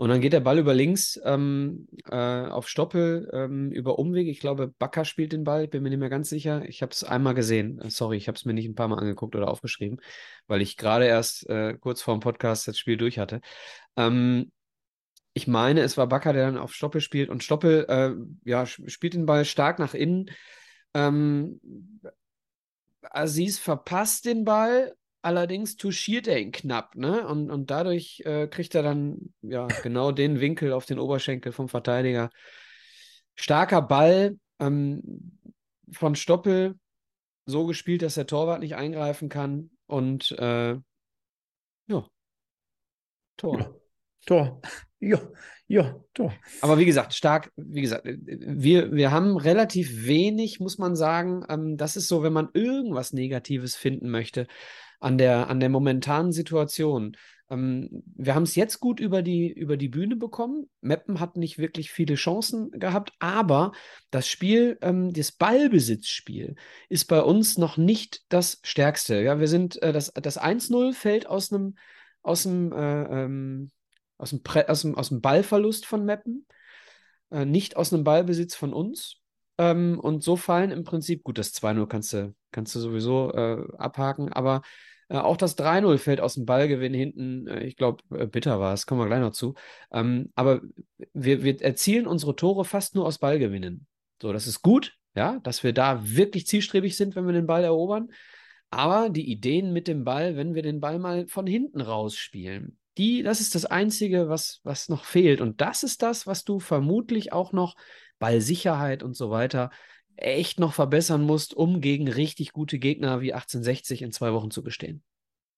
Und dann geht der Ball über links ähm, äh, auf Stoppel ähm, über Umweg. Ich glaube, Bakker spielt den Ball, bin mir nicht mehr ganz sicher. Ich habe es einmal gesehen. Äh, sorry, ich habe es mir nicht ein paar Mal angeguckt oder aufgeschrieben, weil ich gerade erst äh, kurz vor dem Podcast das Spiel durch hatte. Ähm, ich meine, es war Bakker, der dann auf Stoppel spielt und Stoppel äh, ja, spielt den Ball stark nach innen. Ähm, Aziz verpasst den Ball, allerdings touchiert er ihn knapp, ne? Und, und dadurch äh, kriegt er dann ja genau den Winkel auf den Oberschenkel vom Verteidiger. Starker Ball ähm, von Stoppel, so gespielt, dass der Torwart nicht eingreifen kann. Und äh, ja, Tor. Ja. Tor. Ja, ja, Tor. Aber wie gesagt, stark, wie gesagt, wir, wir haben relativ wenig, muss man sagen. Ähm, das ist so, wenn man irgendwas Negatives finden möchte an der, an der momentanen Situation. Ähm, wir haben es jetzt gut über die, über die Bühne bekommen. Meppen hat nicht wirklich viele Chancen gehabt, aber das Spiel, ähm, das Ballbesitzspiel, ist bei uns noch nicht das stärkste. Ja, wir sind, äh, das, das 1-0 fällt aus einem, aus dem, äh, aus dem, Pre aus dem, aus dem Ballverlust von Meppen, äh, nicht aus einem Ballbesitz von uns. Ähm, und so fallen im Prinzip, gut, das 2-0 kannst du, kannst du sowieso äh, abhaken, aber äh, auch das 3-0 fällt aus dem Ballgewinn hinten. Äh, ich glaube, äh, bitter war es, kommen wir gleich noch zu. Ähm, aber wir, wir erzielen unsere Tore fast nur aus Ballgewinnen. So, das ist gut, ja, dass wir da wirklich zielstrebig sind, wenn wir den Ball erobern. Aber die Ideen mit dem Ball, wenn wir den Ball mal von hinten rausspielen, die, das ist das Einzige, was, was noch fehlt. Und das ist das, was du vermutlich auch noch bei Sicherheit und so weiter echt noch verbessern musst, um gegen richtig gute Gegner wie 1860 in zwei Wochen zu bestehen.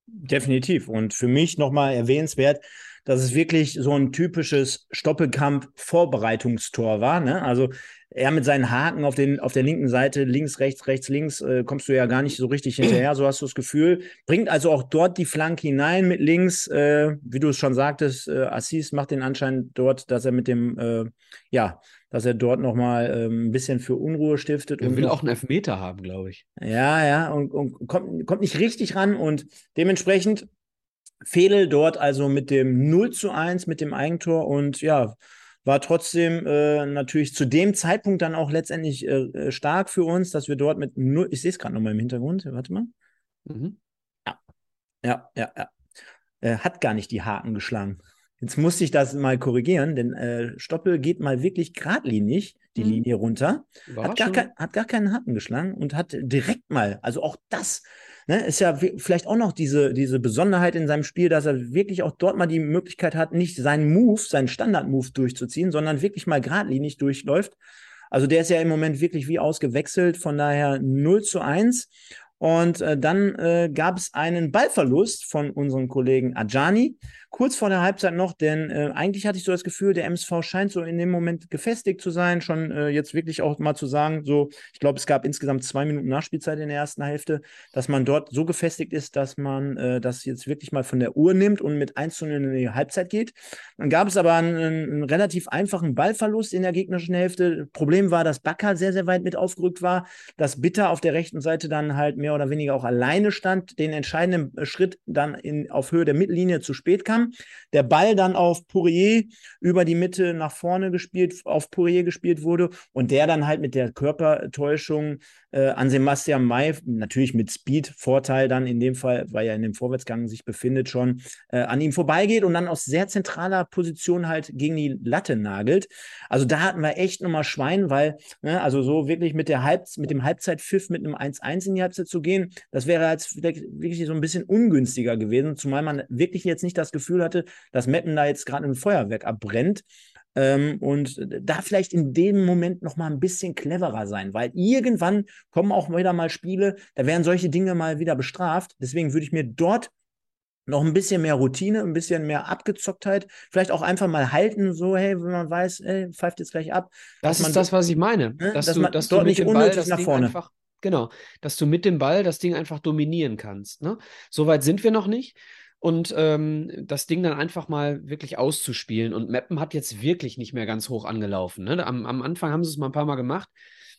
Definitiv. Und für mich nochmal erwähnenswert, dass es wirklich so ein typisches Stoppelkamp-Vorbereitungstor war. Ne? Also er mit seinen Haken auf, den, auf der linken Seite, links, rechts, rechts, links, äh, kommst du ja gar nicht so richtig hinterher, so hast du das Gefühl. Bringt also auch dort die Flanke hinein mit links, äh, wie du es schon sagtest, äh, Assis macht den Anschein dort, dass er mit dem, äh, ja, dass er dort nochmal ähm, ein bisschen für Unruhe stiftet. Er und will auch einen Elfmeter haben, glaube ich. Ja, ja, und, und kommt, kommt nicht richtig ran und dementsprechend Fedel dort also mit dem 0 zu 1, mit dem Eigentor und ja, war trotzdem äh, natürlich zu dem Zeitpunkt dann auch letztendlich äh, äh stark für uns, dass wir dort mit 0, ich sehe es gerade nochmal im Hintergrund, warte mal. Mhm. Ja, ja, ja, ja. Äh, hat gar nicht die Haken geschlagen. Jetzt musste ich das mal korrigieren, denn äh, Stoppel geht mal wirklich geradlinig die mhm. Linie runter, hat gar, kein, hat gar keinen Haken geschlagen und hat direkt mal, also auch das ne, ist ja vielleicht auch noch diese, diese Besonderheit in seinem Spiel, dass er wirklich auch dort mal die Möglichkeit hat, nicht seinen Move, seinen Standard-Move durchzuziehen, sondern wirklich mal geradlinig durchläuft. Also der ist ja im Moment wirklich wie ausgewechselt, von daher 0 zu 1. Und äh, dann äh, gab es einen Ballverlust von unserem Kollegen Ajani kurz vor der Halbzeit noch, denn äh, eigentlich hatte ich so das Gefühl, der MSV scheint so in dem Moment gefestigt zu sein, schon äh, jetzt wirklich auch mal zu sagen, so, ich glaube, es gab insgesamt zwei Minuten Nachspielzeit in der ersten Hälfte, dass man dort so gefestigt ist, dass man äh, das jetzt wirklich mal von der Uhr nimmt und mit 1 zu 0 in die Halbzeit geht. Dann gab es aber einen, einen relativ einfachen Ballverlust in der gegnerischen Hälfte. Problem war, dass Bakker sehr, sehr weit mit aufgerückt war, dass Bitter auf der rechten Seite dann halt mehr oder weniger auch alleine stand, den entscheidenden Schritt dann in, auf Höhe der Mittellinie zu spät kam. Der Ball dann auf Pourier über die Mitte nach vorne gespielt, auf Pourier gespielt wurde und der dann halt mit der Körpertäuschung äh, an Sebastian May, natürlich mit Speed-Vorteil dann in dem Fall, weil er in dem Vorwärtsgang sich befindet schon, äh, an ihm vorbeigeht und dann aus sehr zentraler Position halt gegen die Latte nagelt. Also da hatten wir echt nochmal Schwein, weil, ne, also so wirklich mit, der Halb mit dem Halbzeitpfiff mit einem 1-1 in die Halbzeit zu gehen, das wäre jetzt wirklich so ein bisschen ungünstiger gewesen, zumal man wirklich jetzt nicht das Gefühl hatte, dass Meppen da jetzt gerade ein Feuerwerk abbrennt. Ähm, und da vielleicht in dem Moment noch mal ein bisschen cleverer sein, weil irgendwann kommen auch wieder mal Spiele, da werden solche Dinge mal wieder bestraft. Deswegen würde ich mir dort noch ein bisschen mehr Routine, ein bisschen mehr Abgezocktheit, vielleicht auch einfach mal halten, so, hey, wenn man weiß, ey, pfeift jetzt gleich ab. Das ist das, was ich meine. Ne, dass, dass du, dass dort du mit nicht dem unnötig Ball das nach Ding vorne. einfach, genau, dass du mit dem Ball das Ding einfach dominieren kannst. Ne? Soweit sind wir noch nicht. Und ähm, das Ding dann einfach mal wirklich auszuspielen. Und Meppen hat jetzt wirklich nicht mehr ganz hoch angelaufen. Ne? Am, am Anfang haben sie es mal ein paar Mal gemacht.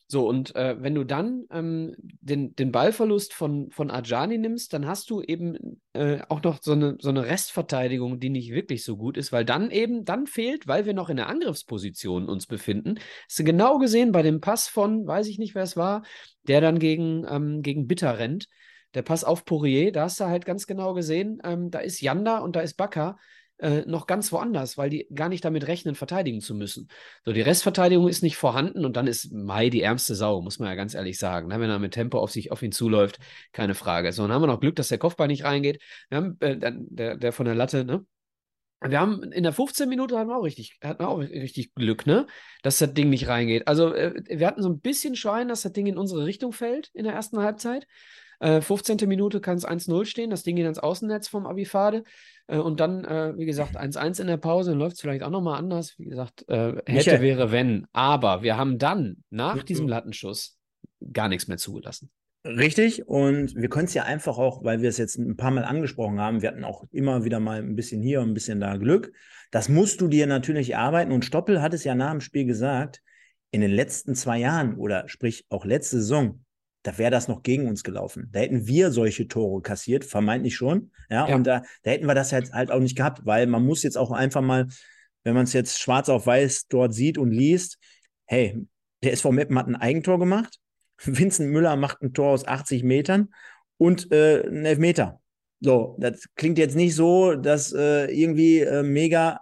So, und äh, wenn du dann ähm, den, den Ballverlust von, von Ajani nimmst, dann hast du eben äh, auch noch so eine, so eine Restverteidigung, die nicht wirklich so gut ist, weil dann eben, dann fehlt, weil wir noch in der Angriffsposition uns befinden, hast du genau gesehen bei dem Pass von, weiß ich nicht, wer es war, der dann gegen, ähm, gegen Bitter rennt. Der Pass auf Poirier, da hast du halt ganz genau gesehen, ähm, da ist Janda und da ist Bakker äh, noch ganz woanders, weil die gar nicht damit rechnen, verteidigen zu müssen. So, die Restverteidigung ist nicht vorhanden und dann ist Mai die ärmste Sau, muss man ja ganz ehrlich sagen. Ne? Wenn er mit Tempo auf sich auf ihn zuläuft, keine Frage. So, dann haben wir noch Glück, dass der Kopfball nicht reingeht. Wir haben äh, der, der von der Latte, ne? Wir haben in der 15 Minute hatten wir auch richtig, hatten wir auch richtig Glück, ne? Dass das Ding nicht reingeht. Also, äh, wir hatten so ein bisschen Schwein, dass das Ding in unsere Richtung fällt in der ersten Halbzeit. Äh, 15. Minute kann es 1-0 stehen, das Ding geht ans Außennetz vom Abifade. Äh, und dann, äh, wie gesagt, 1-1 in der Pause, dann läuft es vielleicht auch nochmal anders. Wie gesagt, äh, hätte, Michael. wäre, wenn. Aber wir haben dann, nach Mhm. diesem Lattenschuss, gar nichts mehr zugelassen. Richtig, und wir können es ja einfach auch, weil wir es jetzt ein paar Mal angesprochen haben, wir hatten auch immer wieder mal ein bisschen hier und ein bisschen da Glück. Das musst du dir natürlich erarbeiten. Und Stoppel hat es ja nach dem Spiel gesagt, in den letzten zwei Jahren oder sprich auch letzte Saison, da wäre das noch gegen uns gelaufen. Da hätten wir solche Tore kassiert, vermeintlich schon. Ja, Ja. und da, da hätten wir das jetzt halt auch nicht gehabt, weil man muss jetzt auch einfach mal, wenn man es jetzt schwarz auf weiß dort sieht und liest, hey, der SV Meppen hat ein Eigentor gemacht. [LAUGHS] Vincent Müller macht ein Tor aus 80 Metern und äh, einen Elfmeter. So, das klingt jetzt nicht so, dass äh, irgendwie äh, mega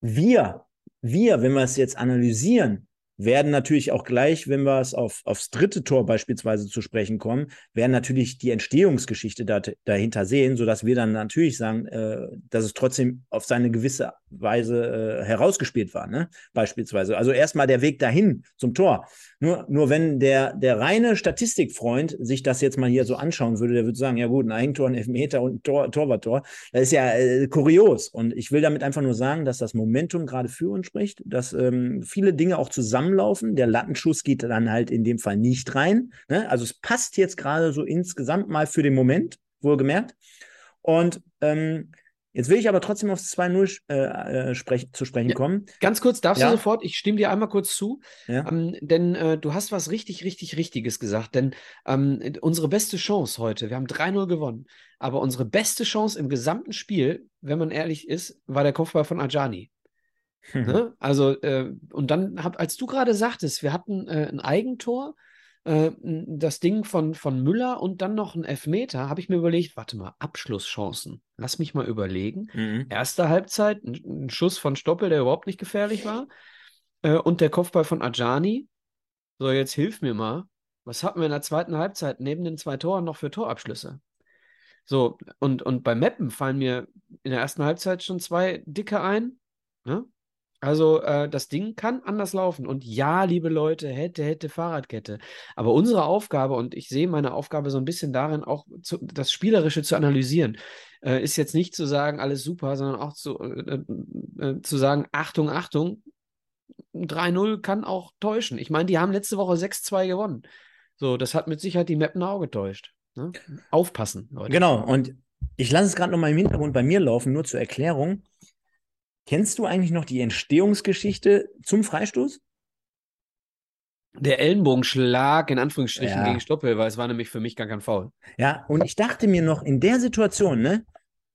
wir, wir, wenn wir es jetzt analysieren, werden natürlich auch gleich, wenn wir es auf, aufs dritte Tor beispielsweise zu sprechen kommen, werden natürlich die Entstehungsgeschichte da, dahinter sehen, sodass wir dann natürlich sagen, äh, dass es trotzdem auf seine gewisse Weise äh, herausgespielt war, ne? Beispielsweise. Also erstmal der Weg dahin zum Tor. Nur, nur wenn der, der reine Statistikfreund sich das jetzt mal hier so anschauen würde, der würde sagen, ja gut, ein Eigentor, ein Elfmeter und ein Tor, Torwarttor, das ist ja äh, kurios. Und ich will damit einfach nur sagen, dass das Momentum gerade für uns spricht, dass ähm, viele Dinge auch zusammenlaufen. Der Lattenschuss geht dann halt in dem Fall nicht rein. Ne? Also es passt jetzt gerade so insgesamt mal für den Moment, wohlgemerkt. Und ähm, Jetzt will ich aber trotzdem aufs 2-0 äh, äh, sprech, zu sprechen Ja. kommen. Ganz kurz, darfst Ja. du sofort, ich stimme dir einmal kurz zu, Ja. ähm, denn äh, du hast was richtig, richtig, Richtiges gesagt. Denn ähm, unsere beste Chance heute, wir haben 3-0 gewonnen, aber unsere beste Chance im gesamten Spiel, wenn man ehrlich ist, war der Kopfball von Ajani. Mhm. Ne? Also, äh, und dann, hab, als du gerade sagtest, wir hatten äh, ein Eigentor, äh, das Ding von, von Müller und dann noch ein Elfmeter, habe ich mir überlegt, warte mal, Abschlusschancen. Lass mich mal überlegen. Mhm. Erste Halbzeit, ein, ein Schuss von Stoppel, der überhaupt nicht gefährlich war. Äh, und der Kopfball von Ajani. So, jetzt hilf mir mal. Was hatten wir in der zweiten Halbzeit neben den zwei Toren noch für Torabschlüsse? So, und, und bei Meppen fallen mir in der ersten Halbzeit schon zwei dicke ein. Ne? Also, äh, das Ding kann anders laufen. Und ja, liebe Leute, hätte, hätte Fahrradkette. Aber unsere Aufgabe, und ich sehe meine Aufgabe so ein bisschen darin, auch zu, das Spielerische zu analysieren, äh, ist jetzt nicht zu sagen, alles super, sondern auch zu, äh, äh, zu sagen, Achtung, Achtung, 3-0 kann auch täuschen. Ich meine, die haben letzte Woche 6-2 gewonnen. So, das hat mit Sicherheit die Mapner auch getäuscht. Ne? Aufpassen, Leute. Genau, und ich lasse es gerade noch mal im Hintergrund bei mir laufen, nur zur Erklärung. Kennst du eigentlich noch die Entstehungsgeschichte zum Freistoß? Der Ellenbogenschlag in Anführungsstrichen Ja. gegen Stoppel, weil es war nämlich für mich gar kein Foul. Ja, und ich dachte mir noch in der Situation, ne,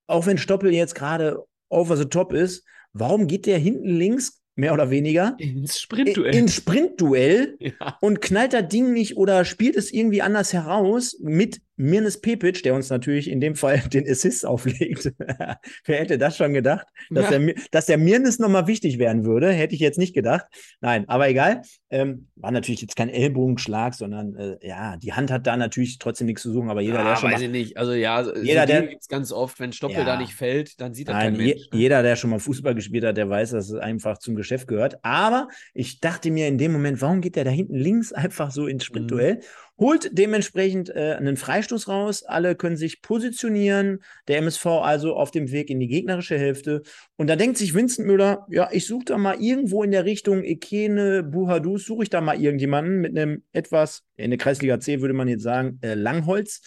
auch wenn Stoppel jetzt gerade over the top ist, warum geht der hinten links mehr oder weniger ins Sprintduell, ins Sprintduell [LAUGHS] ja. und knallt das Ding nicht oder spielt es irgendwie anders heraus mit Mirnes Pepic, der uns natürlich in dem Fall [LAUGHS] den Assist auflegt. [LAUGHS] Wer hätte das schon gedacht? Dass, ja. der, dass der Mirnes nochmal wichtig werden würde, hätte ich jetzt nicht gedacht. Nein, aber egal. Ähm, war natürlich jetzt kein Ellbogenschlag, sondern äh, ja, die Hand hat da natürlich trotzdem nichts zu suchen, aber jeder, ja, der schon. Weiß mal, ich nicht. Also ja, jeder, so der gibt es ganz oft, wenn Stoppel ja. da nicht fällt, dann sieht er kein Mensch. Je, ne? Jeder, der schon mal Fußball gespielt hat, der weiß, dass es einfach zum Geschäft gehört. Aber ich dachte mir in dem Moment, warum geht der da hinten links einfach so ins Sprintduell? Mhm holt dementsprechend äh, einen Freistoß raus. Alle können sich positionieren. Der MSV also auf dem Weg in die gegnerische Hälfte. Und da denkt sich Vincent Müller, ja, ich suche da mal irgendwo in der Richtung Ekene, Buhadus, suche ich da mal irgendjemanden mit einem etwas, in der Kreisliga C würde man jetzt sagen, äh, Langholz,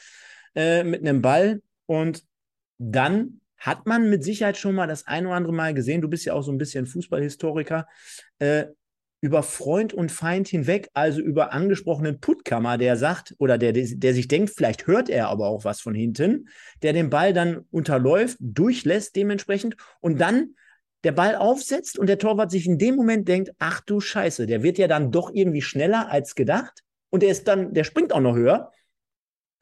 äh, mit einem Ball. Und dann hat man mit Sicherheit schon mal das ein oder andere Mal gesehen. Du bist ja auch so ein bisschen Fußballhistoriker. Äh, über Freund und Feind hinweg, also über angesprochenen Puttkammer, der sagt oder der, der sich denkt, vielleicht hört er aber auch was von hinten, der den Ball dann unterläuft, durchlässt dementsprechend und dann der Ball aufsetzt und der Torwart sich in dem Moment denkt, ach du Scheiße, der wird ja dann doch irgendwie schneller als gedacht und der ist dann, der springt auch noch höher,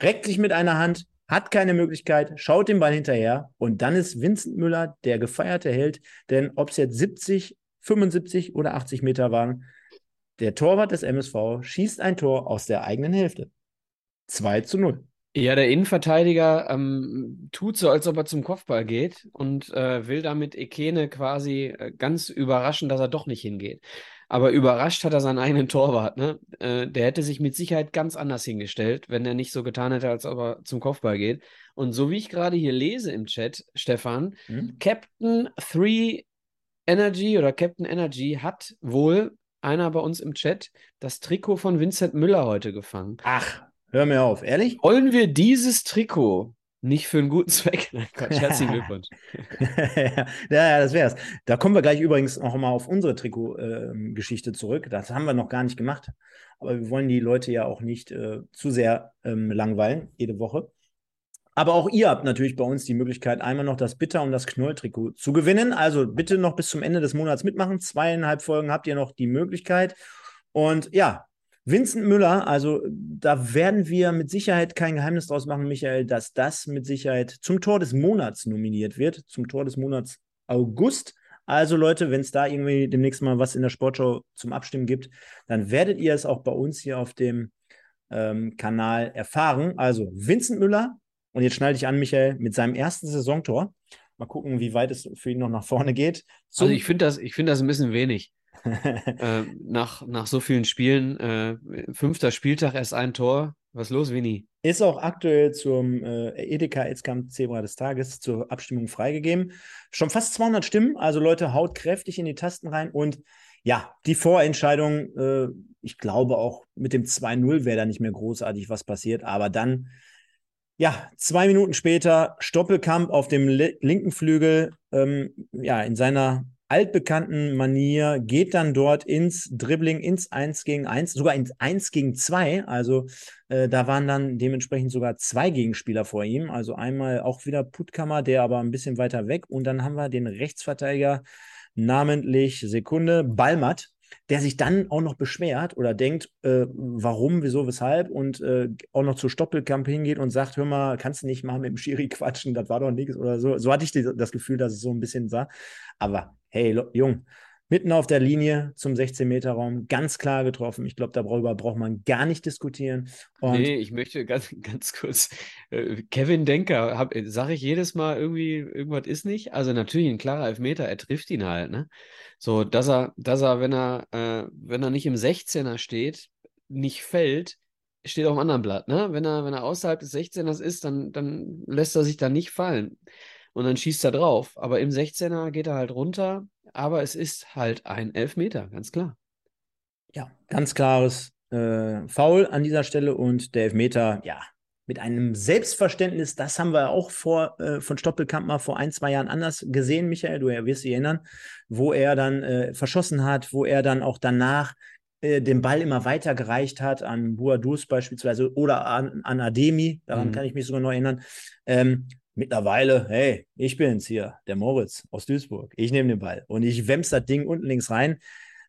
reckt sich mit einer Hand, hat keine Möglichkeit, schaut den Ball hinterher und dann ist Vincent Müller der gefeierte Held, denn ob es jetzt 70 75 oder 80 Meter waren. Der Torwart des MSV schießt ein Tor aus der eigenen Hälfte. 2 zu 0. Ja, der Innenverteidiger ähm, tut so, als ob er zum Kopfball geht und äh, will damit Ekene quasi äh, ganz überraschen, dass er doch nicht hingeht. Aber überrascht hat er seinen eigenen Torwart. Ne? Äh, der hätte sich mit Sicherheit ganz anders hingestellt, wenn er nicht so getan hätte, als ob er zum Kopfball geht. Und so wie ich gerade hier lese im Chat, Stefan, hm? Captain 3 Energy oder Captain Energy hat wohl einer bei uns im Chat das Trikot von Vincent Müller heute gefangen. Ach, hör mir auf, ehrlich? Wollen wir dieses Trikot nicht für einen guten Zweck? [LAUGHS] Nein, Quatsch, herzlichen [LAUGHS] Glückwunsch. [LAUGHS] ja, ja, das wär's. Da kommen wir gleich übrigens noch mal auf unsere Trikot-Geschichte äh, zurück. Das haben wir noch gar nicht gemacht. Aber wir wollen die Leute ja auch nicht äh, zu sehr ähm, langweilen, jede Woche. Aber auch ihr habt natürlich bei uns die Möglichkeit, einmal noch das Bitter- und das Knoll-Trikot zu gewinnen. Also bitte noch bis zum Ende des Monats mitmachen. Zweieinhalb Folgen habt ihr noch die Möglichkeit. Und ja, Vincent Müller, also da werden wir mit Sicherheit kein Geheimnis draus machen, Michael, dass das mit Sicherheit zum Tor des Monats nominiert wird, zum Tor des Monats August. Also Leute, wenn es da irgendwie demnächst mal was in der Sportshow zum Abstimmen gibt, dann werdet ihr es auch bei uns hier auf dem ähm, Kanal erfahren. Also Vincent Müller, und jetzt schneide ich an, Michael, mit seinem ersten Saisontor. Mal gucken, wie weit es für ihn noch nach vorne geht. Zum also ich finde das, find das ein bisschen wenig. [LAUGHS] äh, nach, nach so vielen Spielen, äh, fünfter Spieltag erst ein Tor. Was ist los, Winnie? Ist auch aktuell zum äh, Edeka Elskamp Zebra des Tages zur Abstimmung freigegeben. Schon fast 200 Stimmen, also Leute, haut kräftig in die Tasten rein und ja, die Vorentscheidung, äh, ich glaube auch mit dem 2-0 wäre da nicht mehr großartig was passiert, aber dann ja, zwei Minuten später Stoppelkamp auf dem linken Flügel, ähm, ja, in seiner altbekannten Manier, geht dann dort ins Dribbling, ins 1 gegen 1, sogar ins 1 gegen 2. Also äh, da waren dann dementsprechend sogar zwei Gegenspieler vor ihm. Also einmal auch wieder Puttkammer, der aber ein bisschen weiter weg. Und dann haben wir den Rechtsverteidiger, namentlich Sekunde, Balmat, der sich dann auch noch beschwert oder denkt, äh, warum, wieso, weshalb und äh, auch noch zu Stoppelkamp hingeht und sagt, hör mal, kannst du nicht mal mit dem Schiri quatschen, das war doch nichts oder so. So hatte ich das Gefühl, dass es so ein bisschen sah. Aber hey, Jung, mitten auf der Linie zum 16-Meter-Raum, ganz klar getroffen. Ich glaube, darüber braucht man gar nicht diskutieren. Und nee, ich möchte ganz, [LAUGHS] ganz kurz, äh, Kevin Denker, sage ich jedes Mal irgendwie, irgendwas ist nicht. Also natürlich ein klarer Elfmeter, er trifft ihn halt, ne? So, dass er, dass er, wenn er, äh, wenn er nicht im 16er steht, nicht fällt, steht auf dem anderen Blatt, ne? Wenn er, wenn er außerhalb des 16ers ist, dann, dann lässt er sich da nicht fallen. Und dann schießt er drauf. Aber im 16er geht er halt runter, aber es ist halt ein Elfmeter, ganz klar. Ja, ganz klares äh, Foul an dieser Stelle und der Elfmeter, ja, mit einem Selbstverständnis, das haben wir auch vor, äh, von Stoppelkamp mal vor ein, zwei Jahren anders gesehen, Michael, du wirst dich erinnern, wo er dann äh, verschossen hat, wo er dann auch danach äh, den Ball immer weiter gereicht hat, an Buadus beispielsweise oder an, an Ademi, daran mhm. kann ich mich sogar noch erinnern. Ähm, Mittlerweile, hey, ich bin's hier, der Moritz aus Duisburg. Ich nehme den Ball und ich wemms das Ding unten links rein.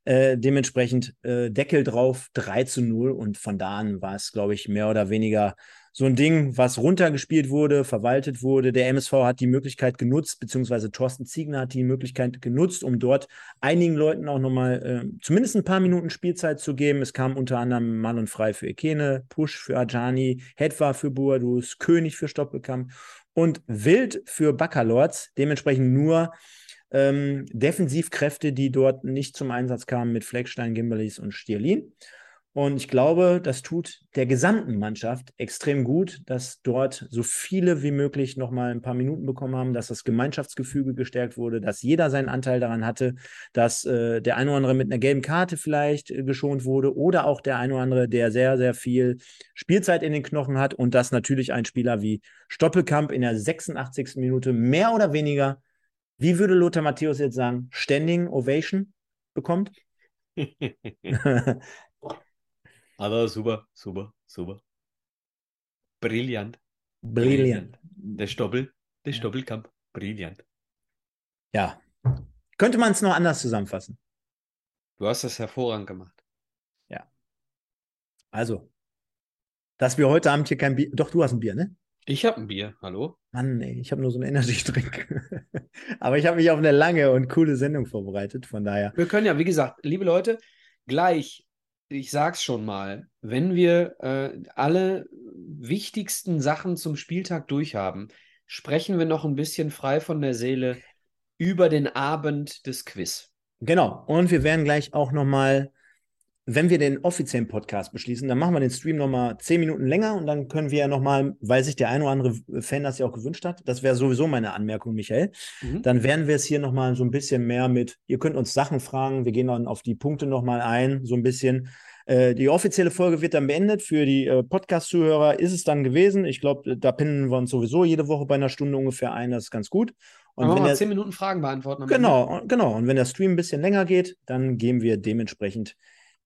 Äh, dementsprechend äh, Deckel drauf, 3 zu 0. Und von da an war es, glaube ich, mehr oder weniger so ein Ding, was runtergespielt wurde, verwaltet wurde. Der MSV hat die Möglichkeit genutzt, beziehungsweise Thorsten Ziegner hat die Möglichkeit genutzt, um dort einigen Leuten auch nochmal äh, zumindest ein paar Minuten Spielzeit zu geben. Es kam unter anderem Mann und Frei für Ekene, Push für Ajani, Hetwa für Boadus, König für Stoppelkamp und Wild für Baccalords. Dementsprechend nur ähm, Defensivkräfte, die dort nicht zum Einsatz kamen mit Fleckstein, Gimberlis und Stierlin. Und ich glaube, das tut der gesamten Mannschaft extrem gut, dass dort so viele wie möglich nochmal ein paar Minuten bekommen haben, dass das Gemeinschaftsgefüge gestärkt wurde, dass jeder seinen Anteil daran hatte, dass äh, der eine oder andere mit einer gelben Karte vielleicht äh, geschont wurde oder auch der eine oder andere, der sehr, sehr viel Spielzeit in den Knochen hat und dass natürlich ein Spieler wie Stoppelkamp in der 86. Minute mehr oder weniger wie würde Lothar Matthäus jetzt sagen, Standing Ovation bekommt? [LAUGHS] [LAUGHS] [LAUGHS] Aber super, super, super. Brillant. Brillant. Der Stoppel, der ja. Stoppelkamp, brillant. Ja. Könnte man es noch anders zusammenfassen? Du hast das hervorragend gemacht. Ja. Also, dass wir heute Abend hier kein Bier. Doch, du hast ein Bier, ne? Ich habe ein Bier, hallo? Mann, ey, ich habe nur so einen Energy-Drink. [LAUGHS] Aber ich habe mich auf eine lange und coole Sendung vorbereitet, von daher. Wir können ja, wie gesagt, liebe Leute, gleich, ich sag's schon mal, wenn wir äh, alle wichtigsten Sachen zum Spieltag durchhaben, sprechen wir noch ein bisschen frei von der Seele über den Abend des Quiz. Genau, und wir werden gleich auch nochmal wenn wir den offiziellen Podcast beschließen, dann machen wir den Stream nochmal zehn Minuten länger und dann können wir ja nochmal, weil sich der ein oder andere Fan das ja auch gewünscht hat, das wäre sowieso meine Anmerkung, Michael, mhm. dann werden wir es hier nochmal so ein bisschen mehr mit, ihr könnt uns Sachen fragen, wir gehen dann auf die Punkte nochmal ein, so ein bisschen. Äh, die offizielle Folge wird dann beendet. Für die äh, Podcast-Zuhörer ist es dann gewesen. Ich glaube, da pinnen wir uns sowieso jede Woche bei einer Stunde ungefähr ein. Das ist ganz gut. Und wenn wir zehn Minuten Fragen beantworten. Genau, genau. Und wenn der Stream ein bisschen länger geht, dann gehen wir dementsprechend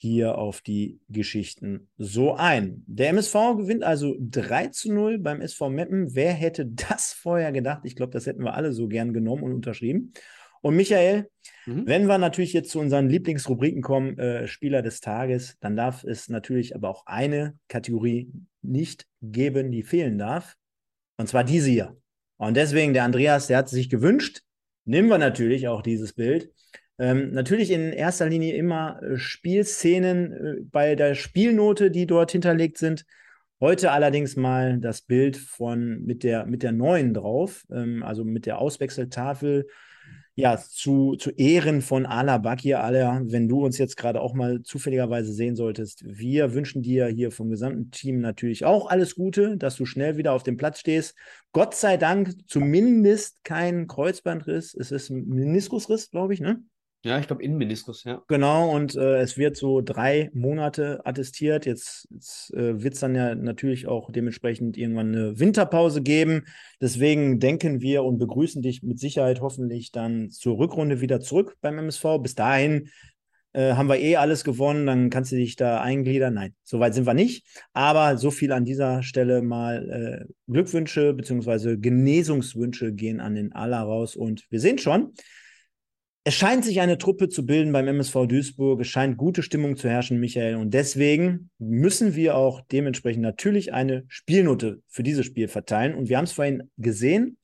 hier auf die Geschichten so ein. Der MSV gewinnt also 3 zu 0 beim SV Meppen. Wer hätte das [LAUGHS] vorher gedacht? Ich glaube, das hätten wir alle so gern genommen und unterschrieben. Und Michael, mhm. wenn wir natürlich jetzt zu unseren Lieblingsrubriken kommen, äh, Spieler des Tages, dann darf es natürlich aber auch eine Kategorie nicht geben, die fehlen darf. Und zwar diese hier. Und deswegen, der Andreas, der hat sich gewünscht, nehmen wir natürlich auch dieses Bild. Ähm, natürlich in erster Linie immer äh, Spielszenen äh, bei der Spielnote, die dort hinterlegt sind. Heute allerdings mal das Bild von mit der, mit der neuen drauf, ähm, also mit der Auswechseltafel. Ja, zu, zu Ehren von Ala Bakir, Ala, wenn du uns jetzt gerade auch mal zufälligerweise sehen solltest, wir wünschen dir hier vom gesamten Team natürlich auch alles Gute, dass du schnell wieder auf dem Platz stehst. Gott sei Dank zumindest kein Kreuzbandriss, es ist ein Meniskusriss, glaube ich, ne? Ja, ich glaube Innenmeniskus, ja. Genau, und äh, es wird so drei Monate attestiert. Jetzt, jetzt äh, wird es dann ja natürlich auch dementsprechend irgendwann eine Winterpause geben. Deswegen denken wir und begrüßen dich mit Sicherheit hoffentlich dann zur Rückrunde wieder zurück beim MSV. Bis dahin äh, haben wir eh alles gewonnen, dann kannst du dich da eingliedern. Nein, soweit sind wir nicht. Aber so viel an dieser Stelle mal äh, Glückwünsche bzw. Genesungswünsche gehen an den Aller raus. Und wir sehen schon, es scheint sich eine Truppe zu bilden beim MSV Duisburg. Es scheint gute Stimmung zu herrschen, Michael. Und deswegen müssen wir auch dementsprechend natürlich eine Spielnote für dieses Spiel verteilen. Und wir haben es vorhin gesehen.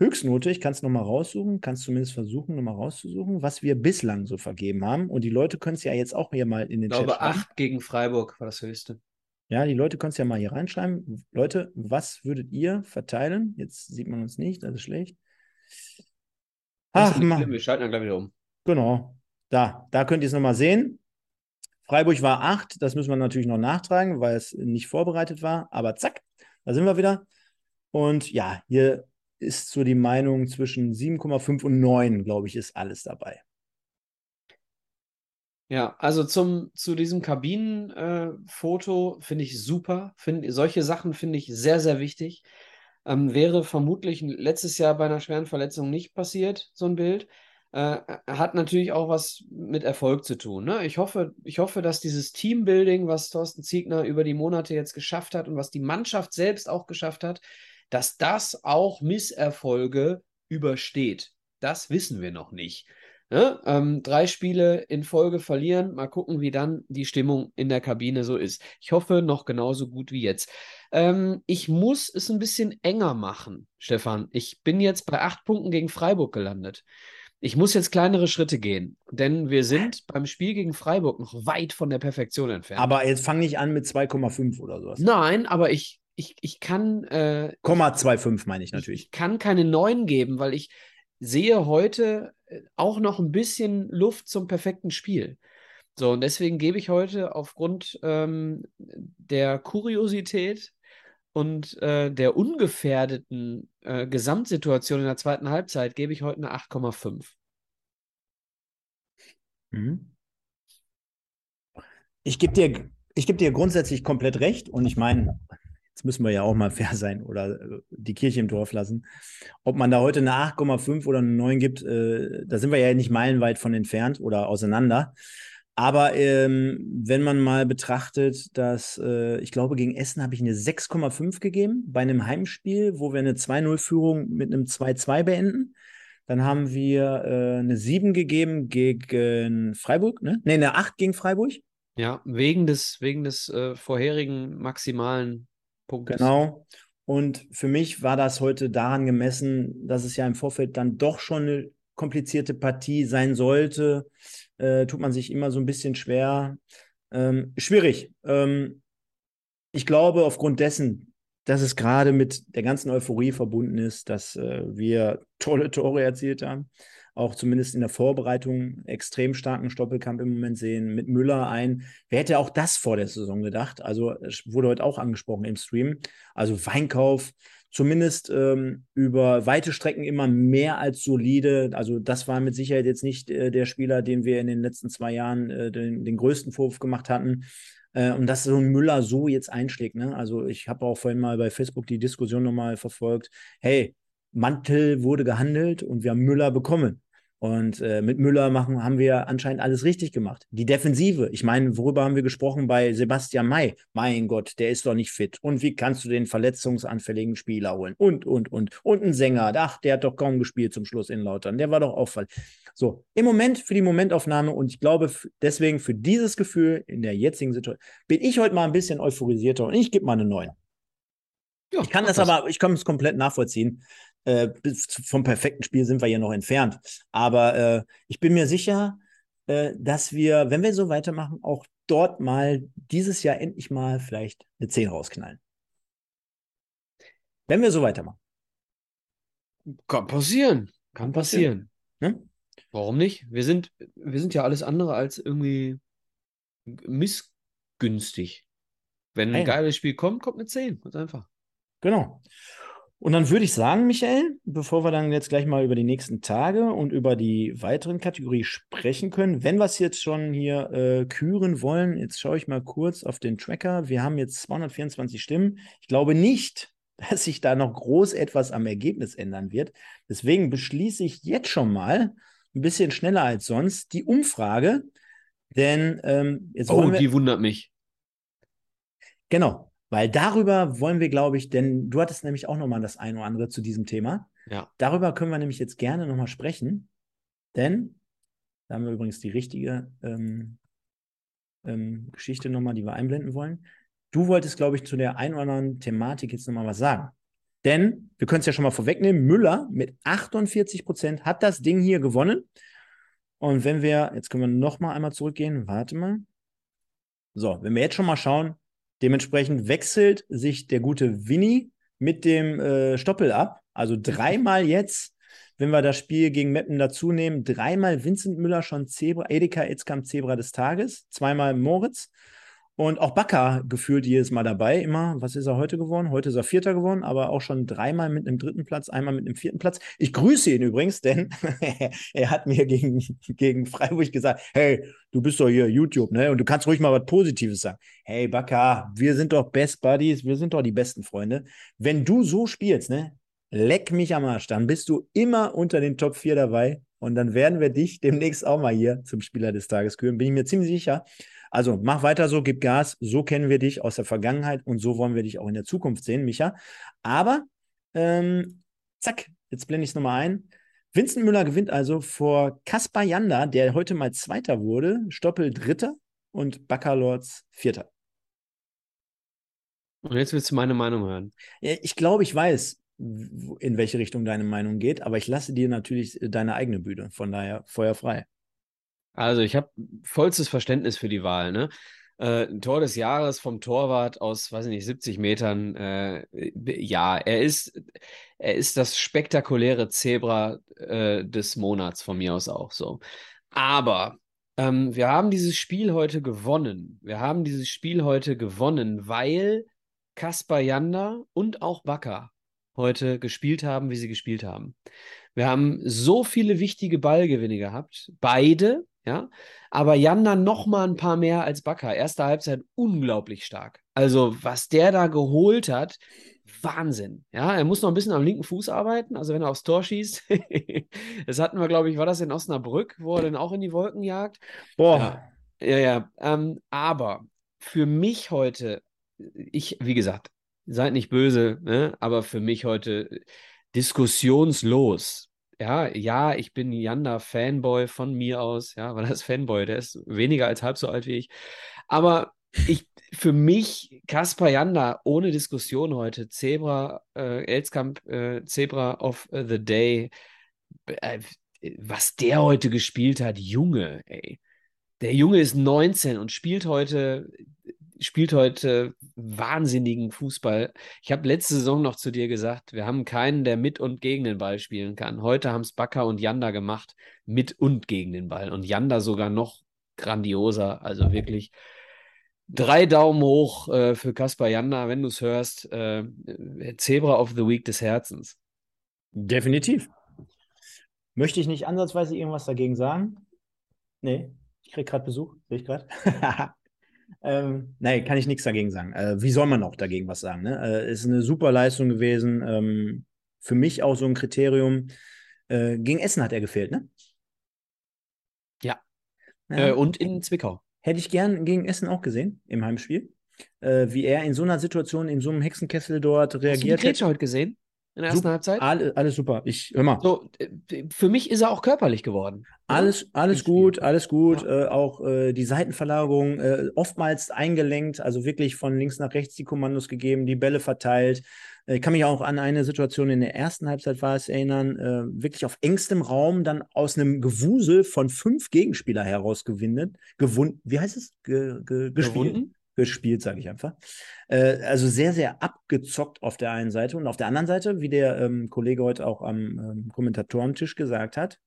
Höchstnote, ich kann es nochmal raussuchen, kannst zumindest versuchen, nochmal rauszusuchen, was wir bislang so vergeben haben. Und die Leute können es ja jetzt auch hier mal in den Chat schreiben. Ich glaube, 8 gegen Freiburg war das höchste. Ja, die Leute können es ja mal hier reinschreiben. Leute, was würdet ihr verteilen? Jetzt sieht man uns nicht, das ist schlecht. Ach, Mann. Wir schalten dann gleich wieder um. Genau. Da, da könnt ihr es nochmal sehen. Freiburg war 8, das müssen wir natürlich noch nachtragen, weil es nicht vorbereitet war. Aber zack, da sind wir wieder. Und ja, hier ist so die Meinung zwischen 7,5 und 9, glaube ich, ist alles dabei. Ja, also zum, zu diesem Kabinenfoto äh, finde ich super. Find, solche Sachen finde ich sehr, sehr wichtig. Ähm, wäre vermutlich letztes Jahr bei einer schweren Verletzung nicht passiert, so ein Bild. Äh, hat natürlich auch was mit Erfolg zu tun. Ne? Ich, hoffe, ich hoffe, dass dieses Teambuilding, was Thorsten Ziegner über die Monate jetzt geschafft hat und was die Mannschaft selbst auch geschafft hat, Dass das auch Misserfolge übersteht, das wissen wir noch nicht. Ne? Ähm, drei Spiele in Folge verlieren, mal gucken, wie dann die Stimmung in der Kabine so ist. Ich hoffe, noch genauso gut wie jetzt. Ähm, ich muss es ein bisschen enger machen, Stefan. Ich bin jetzt bei acht Punkten gegen Freiburg gelandet. Ich muss jetzt kleinere Schritte gehen, denn wir sind beim Spiel gegen Freiburg noch weit von der Perfektion entfernt. Aber jetzt fang nicht an mit 2,5 oder sowas. Nein, aber ich, ich, ich kann. Äh, 0,25 meine ich natürlich. Ich kann keine 9 geben, weil ich sehe heute äh, auch noch ein bisschen Luft zum perfekten Spiel. So, und deswegen gebe ich heute aufgrund ähm, der Kuriosität und äh, der ungefährdeten äh, Gesamtsituation in der zweiten Halbzeit gebe ich heute eine 8,5. Mhm. Ich gebe dir, geb dir grundsätzlich komplett recht und ich meine, jetzt müssen wir ja auch mal [LAUGHS] fair sein oder äh, die Kirche im Dorf lassen. Ob man da heute eine 8,5 oder eine 9 gibt, äh, da sind wir ja nicht meilenweit von entfernt oder auseinander. Aber ähm, wenn man mal betrachtet, dass äh, ich glaube, gegen Essen habe ich eine 6,5 gegeben bei einem Heimspiel, wo wir eine 2-0-Führung mit einem 2-2 beenden. Dann haben wir äh, eine 7 gegeben gegen Freiburg, ne? Ne, eine 8 gegen Freiburg. Ja, wegen des, wegen des äh, vorherigen maximalen Punktes. Genau. Und für mich war das heute daran gemessen, dass es ja im Vorfeld dann doch schon eine komplizierte Partie sein sollte äh, tut man sich immer so ein bisschen schwer. Ähm, schwierig. Ähm, ich glaube, aufgrund dessen, dass es gerade mit der ganzen Euphorie verbunden ist, dass äh, wir tolle Tore erzielt haben, auch zumindest in der Vorbereitung extrem starken Stoppelkampf im Moment sehen, mit Müller ein. Wer hätte auch das vor der Saison gedacht? Also, es wurde heute auch angesprochen im Stream. Also, Weinkauf, zumindest ähm, über weite Strecken immer mehr als solide. Also das war mit Sicherheit jetzt nicht äh, der Spieler, den wir in den letzten zwei Jahren äh, den, den, größten Vorwurf gemacht hatten. Äh, und dass so ein Müller so jetzt einschlägt. Ne? Also ich habe auch vorhin mal bei Facebook die Diskussion nochmal verfolgt. Hey, Mantel wurde gehandelt und wir haben Müller bekommen. Und äh, mit Müller machen, haben wir anscheinend alles richtig gemacht. Die Defensive, ich meine, worüber haben wir gesprochen bei Sebastian May? Mein Gott, der ist doch nicht fit. Und wie kannst du den verletzungsanfälligen Spieler holen? Und, und, und. Und ein Sänger, ach, der hat doch kaum gespielt zum Schluss in Lautern. Der war doch auffall. So, im Moment für die Momentaufnahme und ich glaube deswegen für dieses Gefühl in der jetzigen Situation bin ich heute mal ein bisschen euphorisierter und ich gebe mal eine 9. Ja, ich kann das, das aber, ich kann es komplett nachvollziehen. Äh, vom perfekten Spiel sind wir hier noch entfernt. Aber äh, ich bin mir sicher, äh, dass wir, wenn wir so weitermachen, auch dort mal dieses Jahr endlich mal vielleicht eine 10 rausknallen. Wenn wir so weitermachen. Kann passieren. Kann passieren. Ne? Warum nicht? Wir sind, wir sind ja alles andere als irgendwie missgünstig. Wenn ein Nein. geiles Spiel kommt, kommt eine 10. Ganz einfach. Genau. Und dann würde ich sagen, Michael, bevor wir dann jetzt gleich mal über die nächsten Tage und über die weiteren Kategorien sprechen können, wenn wir es jetzt schon hier äh, küren wollen, jetzt schaue ich mal kurz auf den Tracker. Wir haben jetzt 224 Stimmen. Ich glaube nicht, [LAUGHS] dass sich da noch groß etwas am Ergebnis ändern wird. Deswegen beschließe ich jetzt schon mal ein bisschen schneller als sonst die Umfrage. Denn ähm, jetzt oh, wir, die wundert mich. Genau, weil darüber wollen wir, glaube ich, denn du hattest nämlich auch nochmal das ein oder andere zu diesem Thema. Ja. Darüber können wir nämlich jetzt gerne nochmal sprechen. Denn, da haben wir übrigens die richtige ähm, ähm, Geschichte nochmal, die wir einblenden wollen. Du wolltest, glaube ich, zu der ein oder anderen Thematik jetzt nochmal was sagen. Denn, wir können es ja schon mal vorwegnehmen, Müller mit 48 Prozent hat das Ding hier gewonnen. Und wenn wir, jetzt können wir nochmal einmal zurückgehen, warte mal. So, wenn wir jetzt schon mal schauen, Dementsprechend wechselt sich der gute Winnie mit dem äh, Stoppel ab. Also dreimal jetzt, wenn wir das Spiel gegen Meppen dazu nehmen, dreimal Vincent Müller schon Zebra, Edeka Etzkamp Zebra des Tages, zweimal Moritz und auch Bakker gefühlt jedes Mal dabei. Immer, was ist er heute geworden? Heute ist er Vierter geworden, aber auch schon dreimal mit einem dritten Platz, einmal mit einem vierten Platz. Ich grüße ihn übrigens, denn [LAUGHS] er hat mir gegen, gegen Freiburg gesagt: Hey, du bist doch hier YouTube, ne? Und du kannst ruhig mal was Positives sagen. Hey, Bakker, wir sind doch Best Buddies, wir sind doch die besten Freunde. Wenn du so spielst, ne? Leck mich am Arsch, dann bist du immer unter den Top 4 dabei. Und dann werden wir dich demnächst auch mal hier zum Spieler des Tages küren, bin ich mir ziemlich sicher. Also mach weiter so, gib Gas. So kennen wir dich aus der Vergangenheit und so wollen wir dich auch in der Zukunft sehen, Micha. Aber Ähm, zack, jetzt blende ich es nochmal ein. Vincent Müller gewinnt also vor Kaspar Janda, der heute mal Zweiter wurde, Stoppel Dritter und Baccalords Vierter. Und jetzt willst du meine Meinung hören. Ich glaube, ich weiß, in welche Richtung deine Meinung geht, aber ich lasse dir natürlich äh, deine eigene Bühne. Von daher feuerfrei. Also, ich habe vollstes Verständnis für die Wahl. Ne? Äh, Tor des Jahres vom Torwart aus, weiß ich nicht, 70 Metern. Äh, ja, er ist, er ist das spektakuläre Zebra äh, des Monats von mir aus auch so. Aber ähm, wir haben dieses Spiel heute gewonnen. Wir haben dieses Spiel heute gewonnen, weil Kaspar Janda und auch Bakker heute gespielt haben, wie sie gespielt haben. Wir haben so viele wichtige Ballgewinne gehabt, beide, ja, aber Janda noch mal ein paar mehr als Bakker. Erste Halbzeit unglaublich stark. Also was der da geholt hat, Wahnsinn. Ja, er muss noch ein bisschen am linken Fuß arbeiten, also wenn er aufs Tor schießt. [LAUGHS] das hatten wir, glaube ich, war das in Osnabrück, wo er dann auch in die Wolken jagt. Boah. Ja, ja. ja. Ähm, aber für mich heute, ich, wie gesagt, seid nicht böse, ne? aber für mich heute diskussionslos. Ja, ja, ich bin Janda Fanboy von mir aus, ja, weil er ist Fanboy, der ist weniger als halb so alt wie ich. Aber ich, für mich, Kaspar Janda, ohne Diskussion heute, Zebra, äh, Elskamp, äh, Zebra of the Day, äh, was der heute gespielt hat, Junge, ey. Der Junge ist 19 und spielt heute spielt heute wahnsinnigen Fußball. Ich habe letzte Saison noch zu dir gesagt, wir haben keinen, der mit und gegen den Ball spielen kann. Heute haben es Bakker und Janda gemacht, mit und gegen den Ball. Und Janda sogar noch grandioser. Also wirklich drei Daumen hoch äh, für Kaspar Janda, wenn du es hörst. Äh, Zebra of the Week des Herzens. Definitiv. Möchte ich nicht ansatzweise irgendwas dagegen sagen? Nee, ich kriege gerade Besuch, sehe ich gerade. [LAUGHS] Ähm, nein, kann ich nichts dagegen sagen. Äh, wie soll man auch dagegen was sagen? Ne? Äh, ist eine super Leistung gewesen. Ähm, für mich auch so ein Kriterium. Äh, gegen Essen hat er gefehlt, ne? Ja. ja. Äh, und in Zwickau. Hätte ich gern gegen Essen auch gesehen im Heimspiel. Äh, wie er in so einer Situation, in so einem Hexenkessel dort reagiert. Hast du die Grätsche heute gesehen? In der ersten super, Halbzeit? Alles, alles super. Ich hör mal. So, für mich ist er auch körperlich geworden. Alles, alles gut, alles gut. Ja. Äh, auch äh, die Seitenverlagerung äh, oftmals eingelenkt, also wirklich von links nach rechts die Kommandos gegeben, die Bälle verteilt. Äh, ich kann mich auch an eine Situation in der ersten Halbzeit war es erinnern, äh, wirklich auf engstem Raum dann aus einem Gewusel von fünf Gegenspieler heraus gewinnt, gewunden, wie heißt es? Ge, ge, gespielt. Gewunden? Gespielt, sage ich einfach. Äh, also sehr, sehr abgezockt auf der einen Seite und auf der anderen Seite, wie der ähm, Kollege heute auch am ähm, Kommentatorentisch gesagt hat,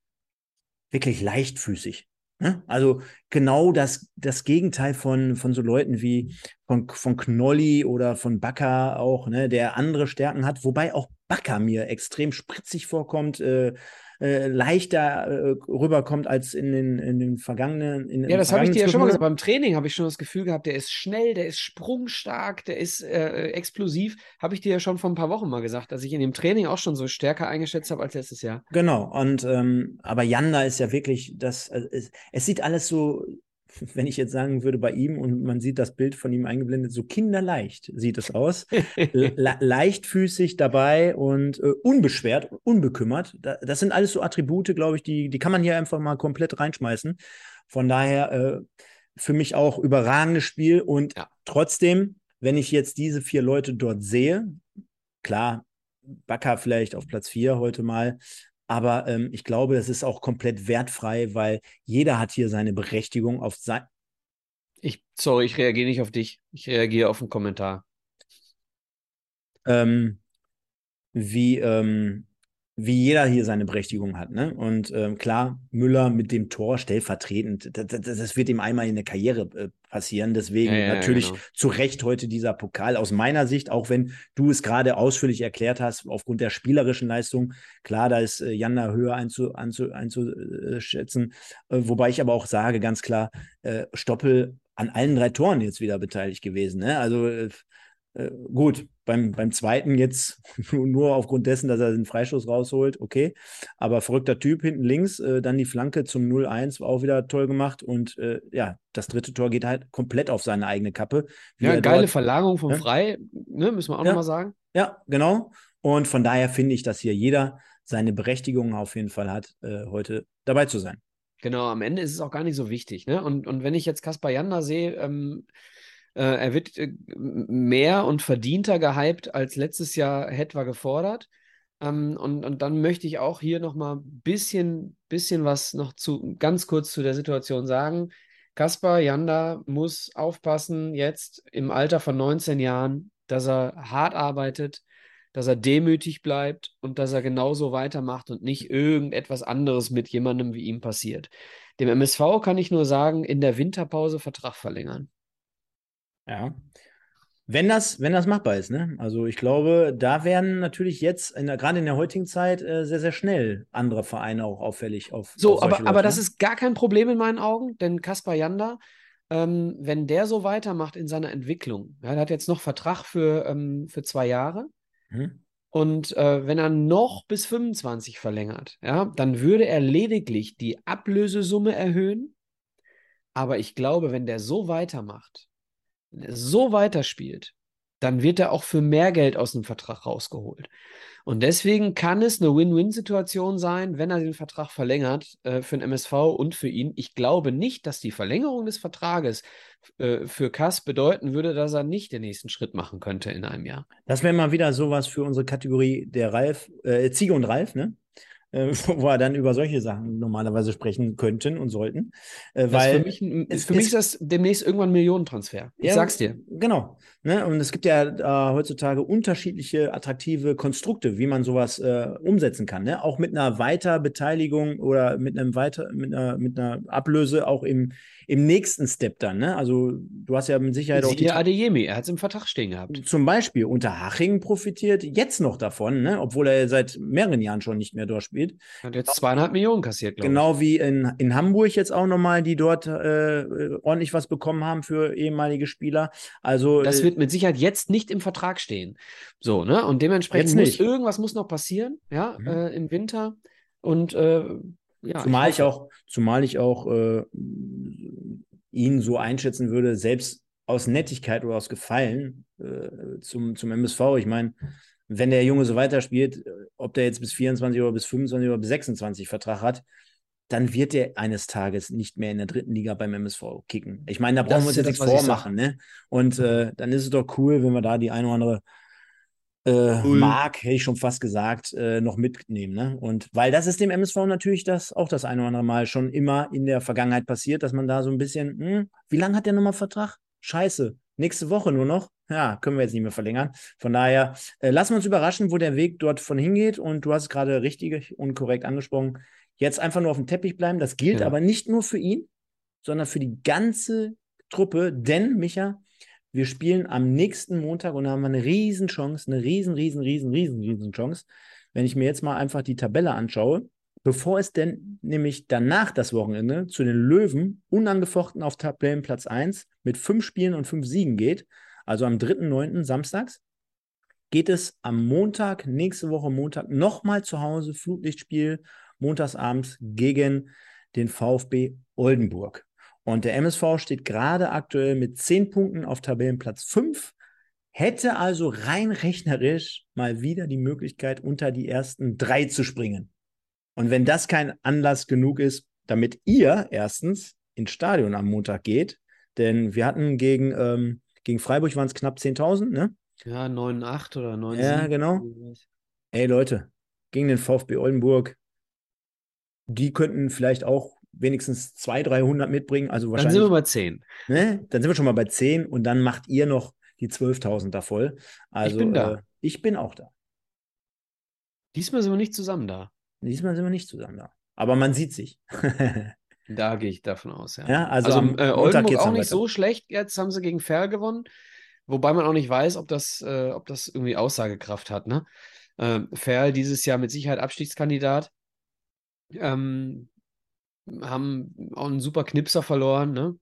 wirklich leichtfüßig. Ne? Also genau das, das Gegenteil von, von so Leuten wie von, von Knolli oder von Bakker auch, ne, der andere Stärken hat, wobei auch Bakker mir extrem spritzig vorkommt, äh, äh, leichter äh, rüberkommt als in den, in den vergangenen. In, ja, das habe ich dir ja schon mal gesagt. Beim Training habe ich schon das Gefühl gehabt, der ist schnell, der ist sprungstark, der ist äh, explosiv. Habe ich dir ja schon vor ein paar Wochen mal gesagt, dass ich in dem Training auch schon so stärker eingeschätzt habe als letztes Jahr. Genau. Und ähm, aber Janda ist ja wirklich, das, äh, es, es sieht alles so [LAUGHS] wenn ich jetzt sagen würde, bei ihm und man sieht das Bild von ihm eingeblendet, so kinderleicht sieht es aus. [LAUGHS] Le leichtfüßig dabei und äh, unbeschwert, unbekümmert. Da, das sind alles so Attribute, glaube ich, die, die kann man hier einfach mal komplett reinschmeißen. Von daher äh, für mich auch überragendes Spiel und ja. trotzdem, wenn ich jetzt diese vier Leute dort sehe, klar, Bakker vielleicht auf Platz vier heute mal, aber ähm, ich glaube, das ist auch komplett wertfrei, weil jeder hat hier seine Berechtigung auf sein. Ich, sorry, ich reagiere nicht auf dich. Ich reagiere auf einen Kommentar. Ähm, wie, ähm, wie jeder hier seine Berechtigung hat. Ne? Und ähm, klar, Müller mit dem Tor stellvertretend, das, das, das, wird ihm einmal in der Karriere äh, passieren. Deswegen ja, natürlich genau. zu Recht heute dieser Pokal. Aus meiner Sicht, auch wenn du es gerade ausführlich erklärt hast, aufgrund der spielerischen Leistung, klar, da ist äh, Janda höher einzu, einzu, einzuschätzen. Äh, wobei ich aber auch sage, ganz klar, äh, Stoppel an allen drei Toren jetzt wieder beteiligt gewesen. Ne? Also äh, gut, beim, beim zweiten jetzt [LAUGHS] nur aufgrund dessen, dass er den Freistoß rausholt, okay. Aber verrückter Typ hinten links, äh, dann die Flanke zum 0-1 auch wieder toll gemacht. Und äh, ja, das dritte Tor geht halt komplett auf seine eigene Kappe. Ja, geile dort, Verlagerung vom ja? Frei, ne, müssen wir auch ja, nochmal sagen. Ja, genau. Und von daher finde ich, dass hier jeder seine Berechtigung auf jeden Fall hat, äh, heute dabei zu sein. Genau, am Ende ist es auch gar nicht so wichtig. Ne? Und, und wenn ich jetzt Kaspar Janda sehe, ähm, äh, er wird äh, mehr und verdienter gehypt als letztes Jahr etwa gefordert. Ähm, und, und dann möchte ich auch hier nochmal ein bisschen, bisschen was noch zu, ganz kurz zu der Situation sagen. Kaspar Janda muss aufpassen, jetzt im Alter von 19 Jahren, dass er hart arbeitet, dass er demütig bleibt und dass er genauso weitermacht und nicht irgendetwas anderes mit jemandem wie ihm passiert. Dem MSV kann ich nur sagen, in der Winterpause Vertrag verlängern. Ja. Wenn das, wenn das machbar ist, ne? Also ich glaube, da werden natürlich jetzt, in der, gerade in der heutigen Zeit, äh, sehr, sehr schnell andere Vereine auch auffällig auf. So, auf aber, Leute, aber das ne? ist gar kein Problem in meinen Augen, denn Kaspar Janda, ähm, wenn der so weitermacht in seiner Entwicklung, ja, der hat jetzt noch Vertrag für, ähm, für zwei Jahre. Mhm. Und äh, wenn er noch bis 25 verlängert, ja, dann würde er lediglich die Ablösesumme erhöhen. Aber ich glaube, wenn der so weitermacht, er so weiterspielt, dann wird er auch für mehr Geld aus dem Vertrag rausgeholt. Und deswegen kann es eine Win-Win-Situation sein, wenn er den Vertrag verlängert äh, für den MSV und für ihn. Ich glaube nicht, dass die Verlängerung des Vertrages äh, für Kass bedeuten würde, dass er nicht den nächsten Schritt machen könnte in einem Jahr. Das wäre mal wieder sowas für unsere Kategorie der Ralf, äh, Ziege und Ralf, ne? Äh, [LAUGHS] wo wir dann über solche Sachen normalerweise sprechen könnten und sollten. Äh, weil für mich, ein- es- für mich ist das demnächst irgendwann ein Millionentransfer. Ich Ja, sag's dir. Genau. Ne? Und es gibt ja äh, heutzutage unterschiedliche attraktive Konstrukte, wie man sowas äh, umsetzen kann. Ne? Auch mit einer Weiterbeteiligung oder mit einem weiter, mit einer, mit einer Ablöse auch im, im nächsten Step dann. Ne? Also du hast ja mit Sicherheit auch die Siehe Adeyemi, er hat es im Vertrag stehen gehabt. zum Beispiel Unterhaching profitiert jetzt noch davon, ne? obwohl er seit mehreren Jahren schon nicht mehr dort spielt. Hat jetzt zweieinhalb Millionen kassiert, glaube Genau wie in, in Hamburg jetzt auch nochmal, die dort äh, äh, ordentlich was bekommen haben für ehemalige Spieler. Also. Das äh, wird mit Sicherheit jetzt nicht im Vertrag stehen. So, ne? Und dementsprechend Jetzt muss nicht. irgendwas muss noch passieren, ja, Mhm. äh, im Winter. Und äh, ja, zumal ich, hoffe- auch, zumal ich auch äh, ihn so einschätzen würde, selbst aus Nettigkeit oder aus Gefallen äh, zum, zum MSV. Ich meine, wenn der Junge so weiterspielt, äh, ob der jetzt bis 24 oder bis 25 oder bis 26 Vertrag hat, dann wird er eines Tages nicht mehr in der dritten Liga beim MSV kicken. Ich meine, da brauchen wir uns jetzt das, nichts ich vormachen, ne? Und äh, dann ist es doch cool, wenn wir da die eine oder andere äh, Cool. Mark, hätte ich schon fast gesagt, äh, noch mitnehmen. Ne? Und weil das ist dem MSV natürlich das auch das eine oder andere Mal schon immer in der Vergangenheit passiert, dass man da so ein bisschen, hm, wie lange hat der nochmal Vertrag? Scheiße, nächste Woche nur noch. Ja, können wir jetzt nicht mehr verlängern. Von daher, äh, lassen wir uns überraschen, wo der Weg dort von hingeht. Und du hast es gerade richtig und korrekt angesprochen. Jetzt einfach nur auf dem Teppich bleiben. Das gilt Ja. aber nicht nur für ihn, sondern für die ganze Truppe. Denn, Micha, wir spielen am nächsten Montag und da haben wir eine riesen Chance, eine riesen, riesen, riesen, riesen, riesen Chance. Wenn ich mir jetzt mal einfach die Tabelle anschaue, bevor es denn nämlich danach das Wochenende zu den Löwen unangefochten auf Tabellenplatz 1 mit fünf Spielen und fünf Siegen geht, also am 3.9. samstags, geht es am Montag, nächste Woche Montag, nochmal zu Hause, Flutlichtspiel, montagsabends gegen den VfB Oldenburg. Und der MSV steht gerade aktuell mit 10 Punkten auf Tabellenplatz 5, hätte also rein rechnerisch mal wieder die Möglichkeit, unter die ersten drei zu springen. Und wenn das kein Anlass genug ist, damit ihr erstens ins Stadion am Montag geht, denn wir hatten gegen, ähm, gegen Freiburg waren es knapp 10.000, ne? Ja, 9,8 oder 9,7. Ja, genau. Ey Leute, gegen den VfB Oldenburg, die könnten vielleicht auch wenigstens 200, 300 mitbringen, also Dann wahrscheinlich. sind wir bei 10. ne? Dann sind wir schon mal bei 10 und dann macht ihr noch die 12.000 da voll. Also, bin da. Äh, ich bin auch da. Diesmal sind wir nicht zusammen da. Diesmal sind wir nicht zusammen da. Aber man sieht sich. [LAUGHS] Da gehe ich davon aus, ja. Ja, also Also, am äh, Oldenburg auch dann nicht weiter. so schlecht. Jetzt haben sie gegen Ferl gewonnen. Wobei man auch nicht weiß, ob das, äh, ob das irgendwie Aussagekraft hat. Ne? Ähm, Ferl dieses Jahr mit Sicherheit Abstiegskandidat. Ähm, haben auch einen super Knipser verloren. Ne?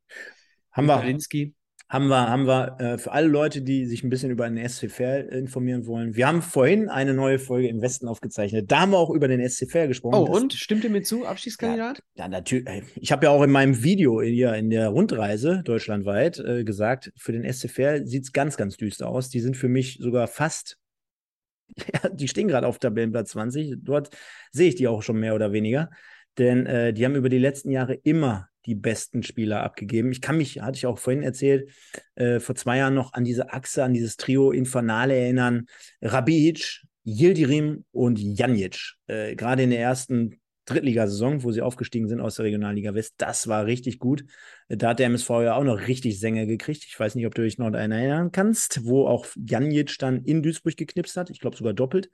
haben wir, Kalinski. haben wir, haben wir äh, für alle Leute, die sich ein bisschen über den SC informieren wollen. Wir haben vorhin eine neue Folge im Westen aufgezeichnet. Da haben wir auch über den SC gesprochen. Oh, und? Stimmt ihr mir zu? Abstiegskandidat? Ja, natürlich. Ich habe ja auch in meinem Video hier in der Rundreise deutschlandweit äh, gesagt, für den SC sieht es ganz, ganz düster aus. Die sind für mich sogar fast [LAUGHS] Ja, die stehen gerade auf Tabellenplatz 20. Dort sehe ich die auch schon mehr oder weniger. Denn äh, die haben über die letzten Jahre immer die besten Spieler abgegeben. Ich kann mich, hatte ich auch vorhin erzählt, äh, vor zwei Jahren noch an diese Achse, an dieses Trio Infernale erinnern. Rabic, Yildirim und Janic. Äh, Gerade in der ersten Drittligasaison, wo sie aufgestiegen sind aus der Regionalliga West, das war richtig gut. Da hat der MSV ja auch noch richtig Sänger gekriegt. Ich weiß nicht, ob du dich noch daran erinnern kannst, wo auch Janic dann in Duisburg geknipst hat. Ich glaube sogar doppelt.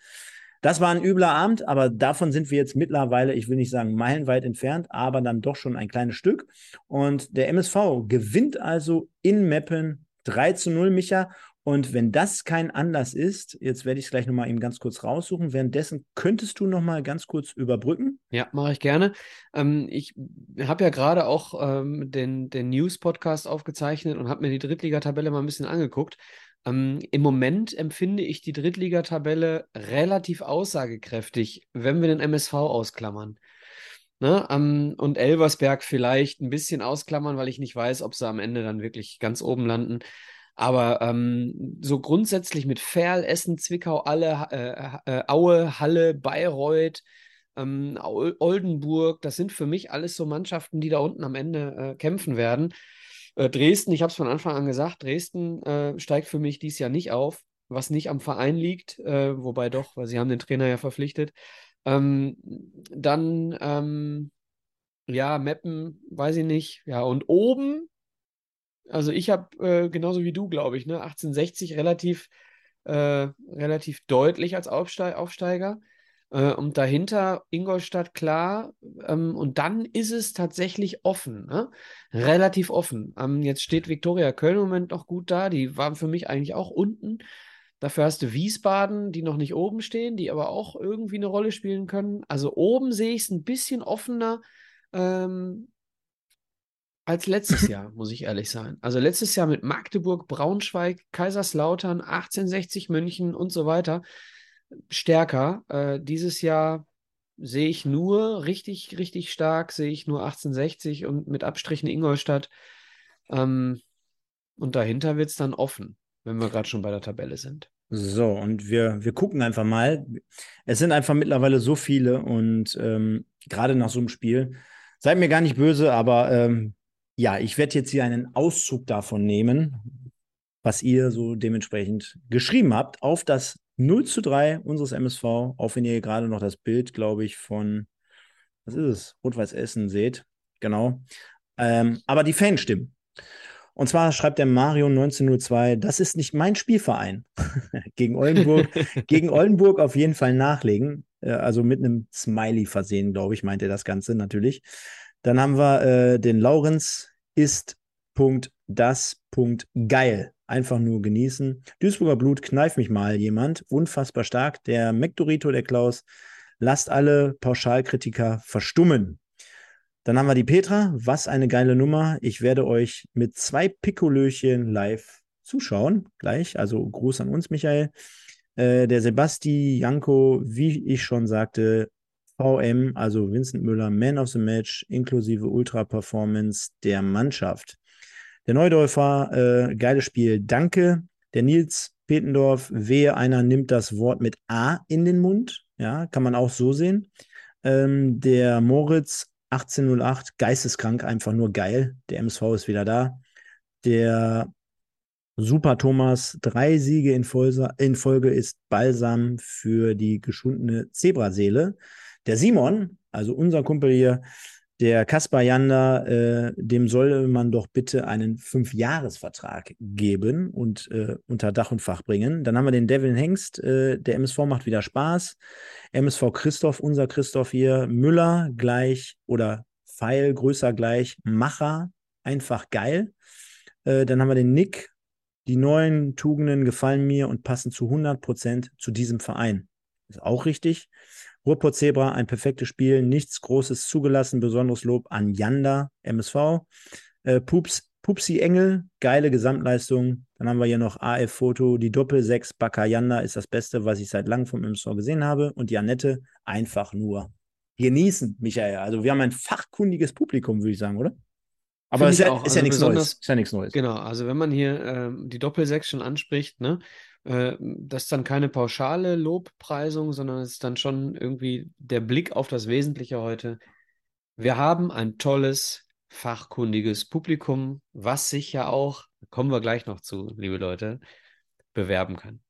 Das war ein übler Abend, aber davon sind wir jetzt mittlerweile, ich will nicht sagen meilenweit entfernt, aber dann doch schon ein kleines Stück. Und der MSV gewinnt also in Meppen 3 zu 0, Micha. Und wenn das kein Anlass ist, jetzt werde ich es gleich nochmal eben ganz kurz raussuchen. Währenddessen könntest du nochmal ganz kurz überbrücken? Ja, mache ich gerne. Ähm, ich habe ja gerade auch ähm, den, den News-Podcast aufgezeichnet und habe mir die Drittligatabelle mal ein bisschen angeguckt. Ähm, Im Moment empfinde ich die Drittligatabelle relativ aussagekräftig, wenn wir den MSV ausklammern. Ne? Um, und Elversberg vielleicht ein bisschen ausklammern, weil ich nicht weiß, ob sie am Ende dann wirklich ganz oben landen. Aber ähm, so grundsätzlich mit Ferl, Essen, Zwickau, alle, äh, äh, Aue, Halle, Bayreuth, ähm, Oldenburg, das sind für mich alles so Mannschaften, die da unten am Ende äh, kämpfen werden. Äh, Dresden, ich habe es von Anfang an gesagt, Dresden äh, steigt für mich dieses Jahr nicht auf, was nicht am Verein liegt, äh, wobei doch, weil sie haben den Trainer ja verpflichtet. Ähm, dann, ähm, ja, Meppen, weiß ich nicht. Ja, und oben also ich habe äh, genauso wie du, glaube ich, ne, 1860 relativ, äh, relativ deutlich als Aufste Aufsteiger. Äh, und dahinter Ingolstadt klar. Ähm, und dann ist es tatsächlich offen, ne? relativ offen. Ähm, jetzt steht Viktoria Köln im Moment noch gut da. Die waren für mich eigentlich auch unten. Dafür hast du Wiesbaden, die noch nicht oben stehen, die aber auch irgendwie eine Rolle spielen können. Also oben sehe ich es ein bisschen offener. Ähm, als letztes [LAUGHS] Jahr, muss ich ehrlich sein. Also letztes Jahr mit Magdeburg, Braunschweig, Kaiserslautern, 1860 München und so weiter stärker. Äh, dieses Jahr sehe ich nur richtig, richtig stark, sehe ich nur 1860 und mit Abstrichen Ingolstadt. Ähm, und dahinter wird es dann offen, wenn wir gerade schon bei der Tabelle sind. So, und wir, wir gucken einfach mal. Es sind einfach mittlerweile so viele und ähm, gerade nach so einem Spiel, seid mir gar nicht böse, aber ähm, ja, ich werde jetzt hier einen Auszug davon nehmen, was ihr so dementsprechend geschrieben habt, auf das 0 zu 3 unseres MSV, auch wenn ihr gerade noch das Bild, glaube ich, von, was ist es, Rot-Weiß Essen seht. Genau. Ähm, aber die Fanstimmen. Und zwar schreibt der Mario 1902, das ist nicht mein Spielverein. [LAUGHS] gegen Oldenburg, [LAUGHS] gegen Oldenburg auf jeden Fall nachlegen. Äh, also mit einem Smiley versehen, glaube ich, meint er das Ganze natürlich. Dann haben wir äh, den Laurenz ist Punkt das Punkt geil. Einfach nur genießen. Duisburger Blut, kneif mich mal jemand. Unfassbar stark. Der Mektorito, der Klaus. Lasst alle Pauschalkritiker verstummen. Dann haben wir die Petra. Was eine geile Nummer. Ich werde euch mit zwei Pikolöchen live zuschauen. Gleich. Also Gruß an uns, Michael. Äh, der Sebasti, Janko, wie ich schon sagte, VM, also Vincent Müller, Man of the Match, inklusive Ultra-Performance der Mannschaft. Der Neudorfer, äh, geiles Spiel, danke. Der Nils Petendorf, wehe, einer nimmt das Wort mit A in den Mund. Ja, kann man auch so sehen. Ähm, der Moritz 1808, geisteskrank, einfach nur geil. Der MSV ist wieder da. Der Super Thomas, drei Siege in Folge, in Folge ist Balsam für die geschundene Zebraseele. Der Simon, also unser Kumpel hier, der Kaspar Jander, äh, dem soll man doch bitte einen Fünfjahresvertrag geben und äh, unter Dach und Fach bringen. Dann haben wir den Devin Hengst, äh, der MSV macht wieder Spaß. MSV Christoph, unser Christoph hier, Müller gleich oder Pfeil größer gleich, Macher, einfach geil. Äh, dann haben wir den Nick, die neuen Tugenden gefallen mir und passen zu 100 Prozent zu diesem Verein. Ist auch richtig. Ruhrpott Zebra, ein perfektes Spiel, nichts Großes zugelassen, besonderes Lob an Janda, MSV. Äh, Pups, Pupsi Engel, geile Gesamtleistung. Dann haben wir hier noch AF Foto, die Doppel 6 Bakayanda ist das Beste, was ich seit langem vom MSV gesehen habe. Und die Annette einfach nur genießen, Michael. Also wir haben ein fachkundiges Publikum, würde ich sagen, oder? Aber ist ja, ist ja Also nichts Neues. Ist ja nichts Neues. Genau, also wenn man hier ähm, die Doppelsechs schon anspricht, ne, äh, das ist dann keine pauschale Lobpreisung, sondern es ist dann schon irgendwie der Blick auf das Wesentliche heute. Wir haben ein tolles, fachkundiges Publikum, was sich ja auch, kommen wir gleich noch zu, liebe Leute, bewerben kann.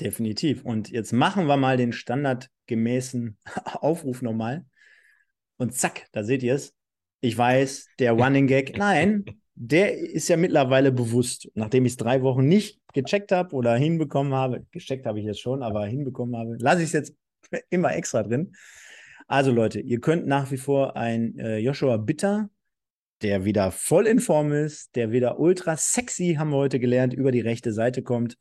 Definitiv. Und jetzt machen wir mal den standardgemäßen [LAUGHS] Aufruf nochmal. Und zack, da seht ihr es. Ich weiß, der [LAUGHS] Running Gag, nein, der ist ja mittlerweile bewusst. Nachdem ich es drei Wochen nicht gecheckt habe oder hinbekommen habe, gecheckt habe ich jetzt schon, aber hinbekommen habe, lasse ich es jetzt [LAUGHS] immer extra drin. Also Leute, ihr könnt nach wie vor ein äh, Joshua Bitter, der wieder voll in Form ist, der wieder ultra sexy, haben wir heute gelernt, über die rechte Seite kommt,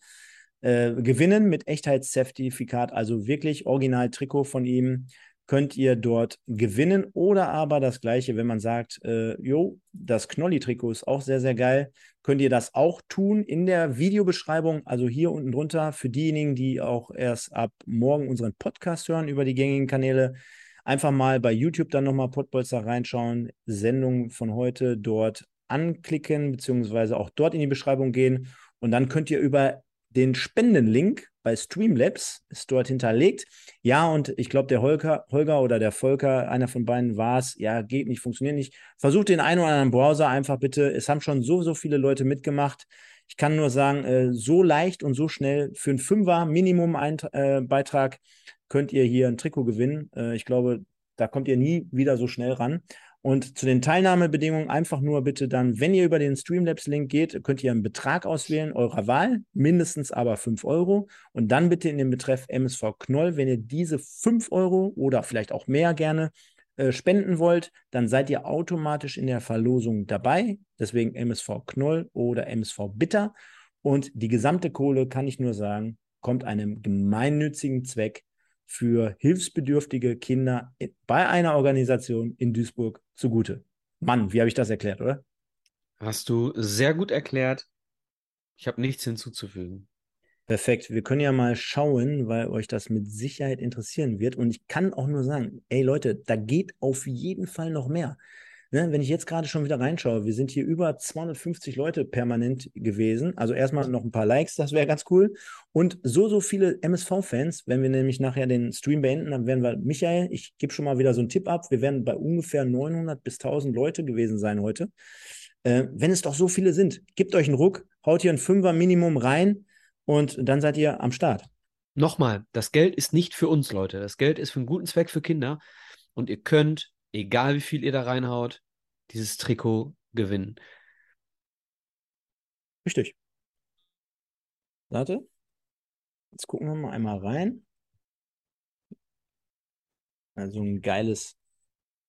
äh, gewinnen mit Echtheitszertifikat, also wirklich Original-Trikot von ihm, könnt ihr dort gewinnen oder aber das gleiche, wenn man sagt, äh, jo, das Knolli-Trikot ist auch sehr, sehr geil, könnt ihr das auch tun in der Videobeschreibung, also hier unten drunter für diejenigen, die auch erst ab morgen unseren Podcast hören über die gängigen Kanäle. Einfach mal bei YouTube dann nochmal Pottbolzer reinschauen, Sendung von heute dort anklicken, beziehungsweise auch dort in die Beschreibung gehen. Und dann könnt ihr über den Spendenlink bei Streamlabs, ist dort hinterlegt. Ja, und ich glaube, der Holger, Holger oder der Volker, einer von beiden war es, ja, geht nicht, funktioniert nicht. Versucht den einen oder anderen Browser einfach bitte. Es haben schon so, so viele Leute mitgemacht. Ich kann nur sagen, äh, so leicht und so schnell für einen Fünfer Minimum-Beitrag könnt ihr hier ein Trikot gewinnen. Äh, ich glaube, da kommt ihr nie wieder so schnell ran. Und zu den Teilnahmebedingungen einfach nur bitte dann, wenn ihr über den Streamlabs-Link geht, könnt ihr einen Betrag auswählen, eurer Wahl, mindestens aber 5 Euro. Und dann bitte in den Betreff MSV Knoll, wenn ihr diese 5 Euro oder vielleicht auch mehr gerne äh, spenden wollt, dann seid ihr automatisch in der Verlosung dabei. Deswegen MSV Knoll oder MSV Bitter. Und die gesamte Kohle, kann ich nur sagen, kommt einem gemeinnützigen Zweck für hilfsbedürftige Kinder bei einer Organisation in Duisburg zugute. Mann, wie habe ich das erklärt, oder? Hast du sehr gut erklärt. Ich habe nichts hinzuzufügen. Perfekt. Wir können ja mal schauen, weil euch das mit Sicherheit interessieren wird. Und ich kann auch nur sagen, ey Leute, da geht auf jeden Fall noch mehr. Ne, wenn ich jetzt gerade schon wieder reinschaue, wir sind hier über 250 Leute permanent gewesen. Also erstmal noch ein paar Likes, das wäre ganz cool. Und so, so viele MSV-Fans, wenn wir nämlich nachher den Stream beenden, dann werden wir, Michael, ich gebe schon mal wieder so einen Tipp ab, wir werden bei ungefähr 900 bis 1000 Leute gewesen sein heute. Äh, wenn es doch so viele sind, gebt euch einen Ruck, haut hier ein Fünfer-Minimum rein und dann seid ihr am Start. Nochmal, das Geld ist nicht für uns, Leute. Das Geld ist für einen guten Zweck für Kinder. Und ihr könnt, egal wie viel ihr da reinhaut, dieses Trikot gewinnen. Richtig. Warte. Jetzt gucken wir mal einmal rein. Also ein geiles,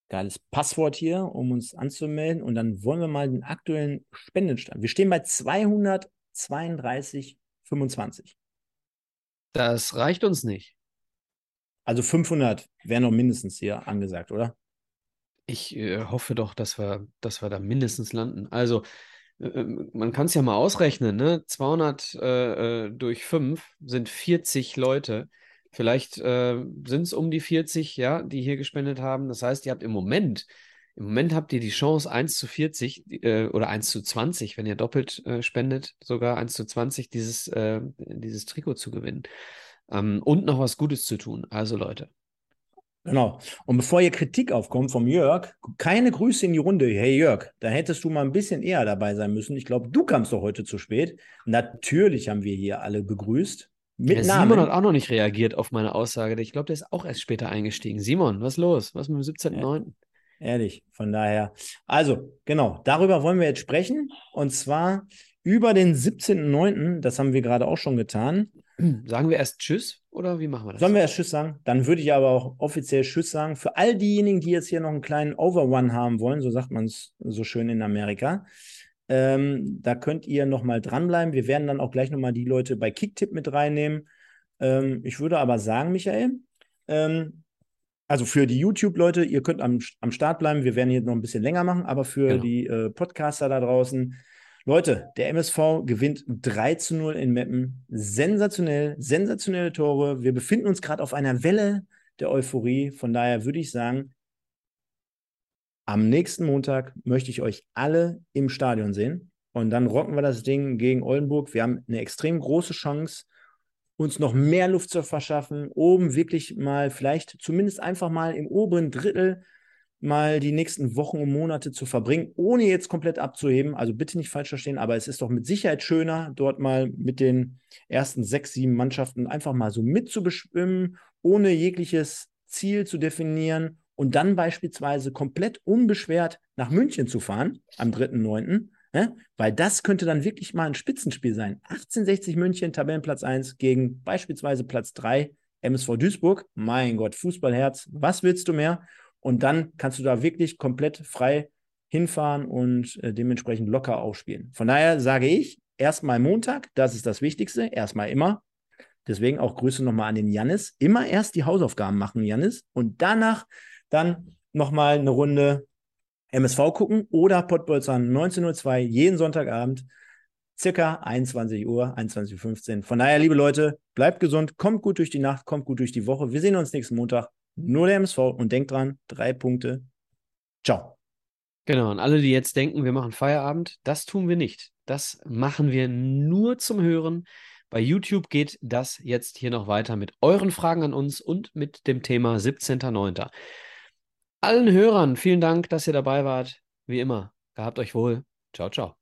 geiles Passwort hier, um uns anzumelden. Und dann wollen wir mal den aktuellen Spendenstand. Wir stehen bei 232,25. Das reicht uns nicht. Also 500 wären noch mindestens hier angesagt, oder? Ich äh, hoffe doch, dass wir, dass wir da mindestens landen. Also, äh, man kann es ja mal ausrechnen, ne? 200 äh, äh, durch 5 sind 40 Leute. Vielleicht äh, sind es um die 40, ja, die hier gespendet haben. Das heißt, ihr habt im Moment, im Moment habt ihr die Chance 1 zu 40 äh, oder 1 zu 20, wenn ihr doppelt spendet, sogar 1 zu 20, dieses, dieses Trikot zu gewinnen. Ähm, und noch was Gutes zu tun. Also, Leute. Genau. Und bevor hier Kritik aufkommt vom Jörg, keine Grüße in die Runde. Hey Jörg, da hättest du mal ein bisschen eher dabei sein müssen. Ich glaube, du kamst doch heute zu spät. Natürlich haben wir hier alle begrüßt. Mit Der Namen. Simon hat auch noch nicht reagiert auf meine Aussage. Ich glaube, der ist auch erst später eingestiegen. Simon, was los? Was mit dem 17.09.? Ehrlich, von daher. Also, genau, darüber wollen wir jetzt sprechen. Und zwar über den 17.09., das haben wir gerade auch schon getan. [CLEARS THROAT] Sagen wir erst Tschüss oder wie machen wir das? Sollen wir erst Tschüss sagen? Dann würde ich aber auch offiziell Tschüss sagen. Für all diejenigen, die jetzt hier noch einen kleinen Overrun haben wollen, so sagt man es so schön in Amerika, ähm, da könnt ihr nochmal dranbleiben. Wir werden dann auch gleich nochmal die Leute bei Kicktip mit reinnehmen. Ähm, ich würde aber sagen, Michael, ähm, also für die YouTube-Leute, ihr könnt am, am Start bleiben. Wir werden hier noch ein bisschen länger machen, aber für Genau. die äh, Podcaster da draußen, Leute, der MSV gewinnt 3 zu 0 in Meppen. Sensationell, sensationelle Tore. Wir befinden uns gerade auf einer Welle der Euphorie. Von daher würde ich sagen, am nächsten Montag möchte ich euch alle im Stadion sehen. Und dann rocken wir das Ding gegen Oldenburg. Wir haben eine extrem große Chance, uns noch mehr Luft zu verschaffen, oben wirklich mal vielleicht zumindest einfach mal im oberen Drittel mal die nächsten Wochen und Monate zu verbringen, ohne jetzt komplett abzuheben. Also bitte nicht falsch verstehen, aber es ist doch mit Sicherheit schöner, dort mal mit den ersten sechs, sieben Mannschaften einfach mal so mitzubeschwimmen, ohne jegliches Ziel zu definieren und dann beispielsweise komplett unbeschwert nach München zu fahren am 3.9. Ne? Weil das könnte dann wirklich mal ein Spitzenspiel sein. 1860 München, Tabellenplatz 1 gegen beispielsweise Platz 3, MSV Duisburg. Mein Gott, Fußballherz, was willst du mehr? Und dann kannst du da wirklich komplett frei hinfahren und äh, dementsprechend locker aufspielen. Von daher sage ich, erstmal Montag, das ist das Wichtigste, erstmal immer. Deswegen auch Grüße nochmal an den Jannis. Immer erst die Hausaufgaben machen, Jannis, und danach dann nochmal eine Runde MSV gucken oder Pottbolzern 19.02 jeden Sonntagabend, circa 21 Uhr, 21.15 Uhr. Von daher, liebe Leute, bleibt gesund, kommt gut durch die Nacht, kommt gut durch die Woche. Wir sehen uns nächsten Montag. Nur der MSV und denkt dran, drei Punkte. Ciao. Genau, und alle, die jetzt denken, wir machen Feierabend, das tun wir nicht. Das machen wir nur zum Hören. Bei YouTube geht das jetzt hier noch weiter mit euren Fragen an uns und mit dem Thema 17.09. Allen Hörern vielen Dank, dass ihr dabei wart. Wie immer, gehabt euch wohl. Ciao, ciao.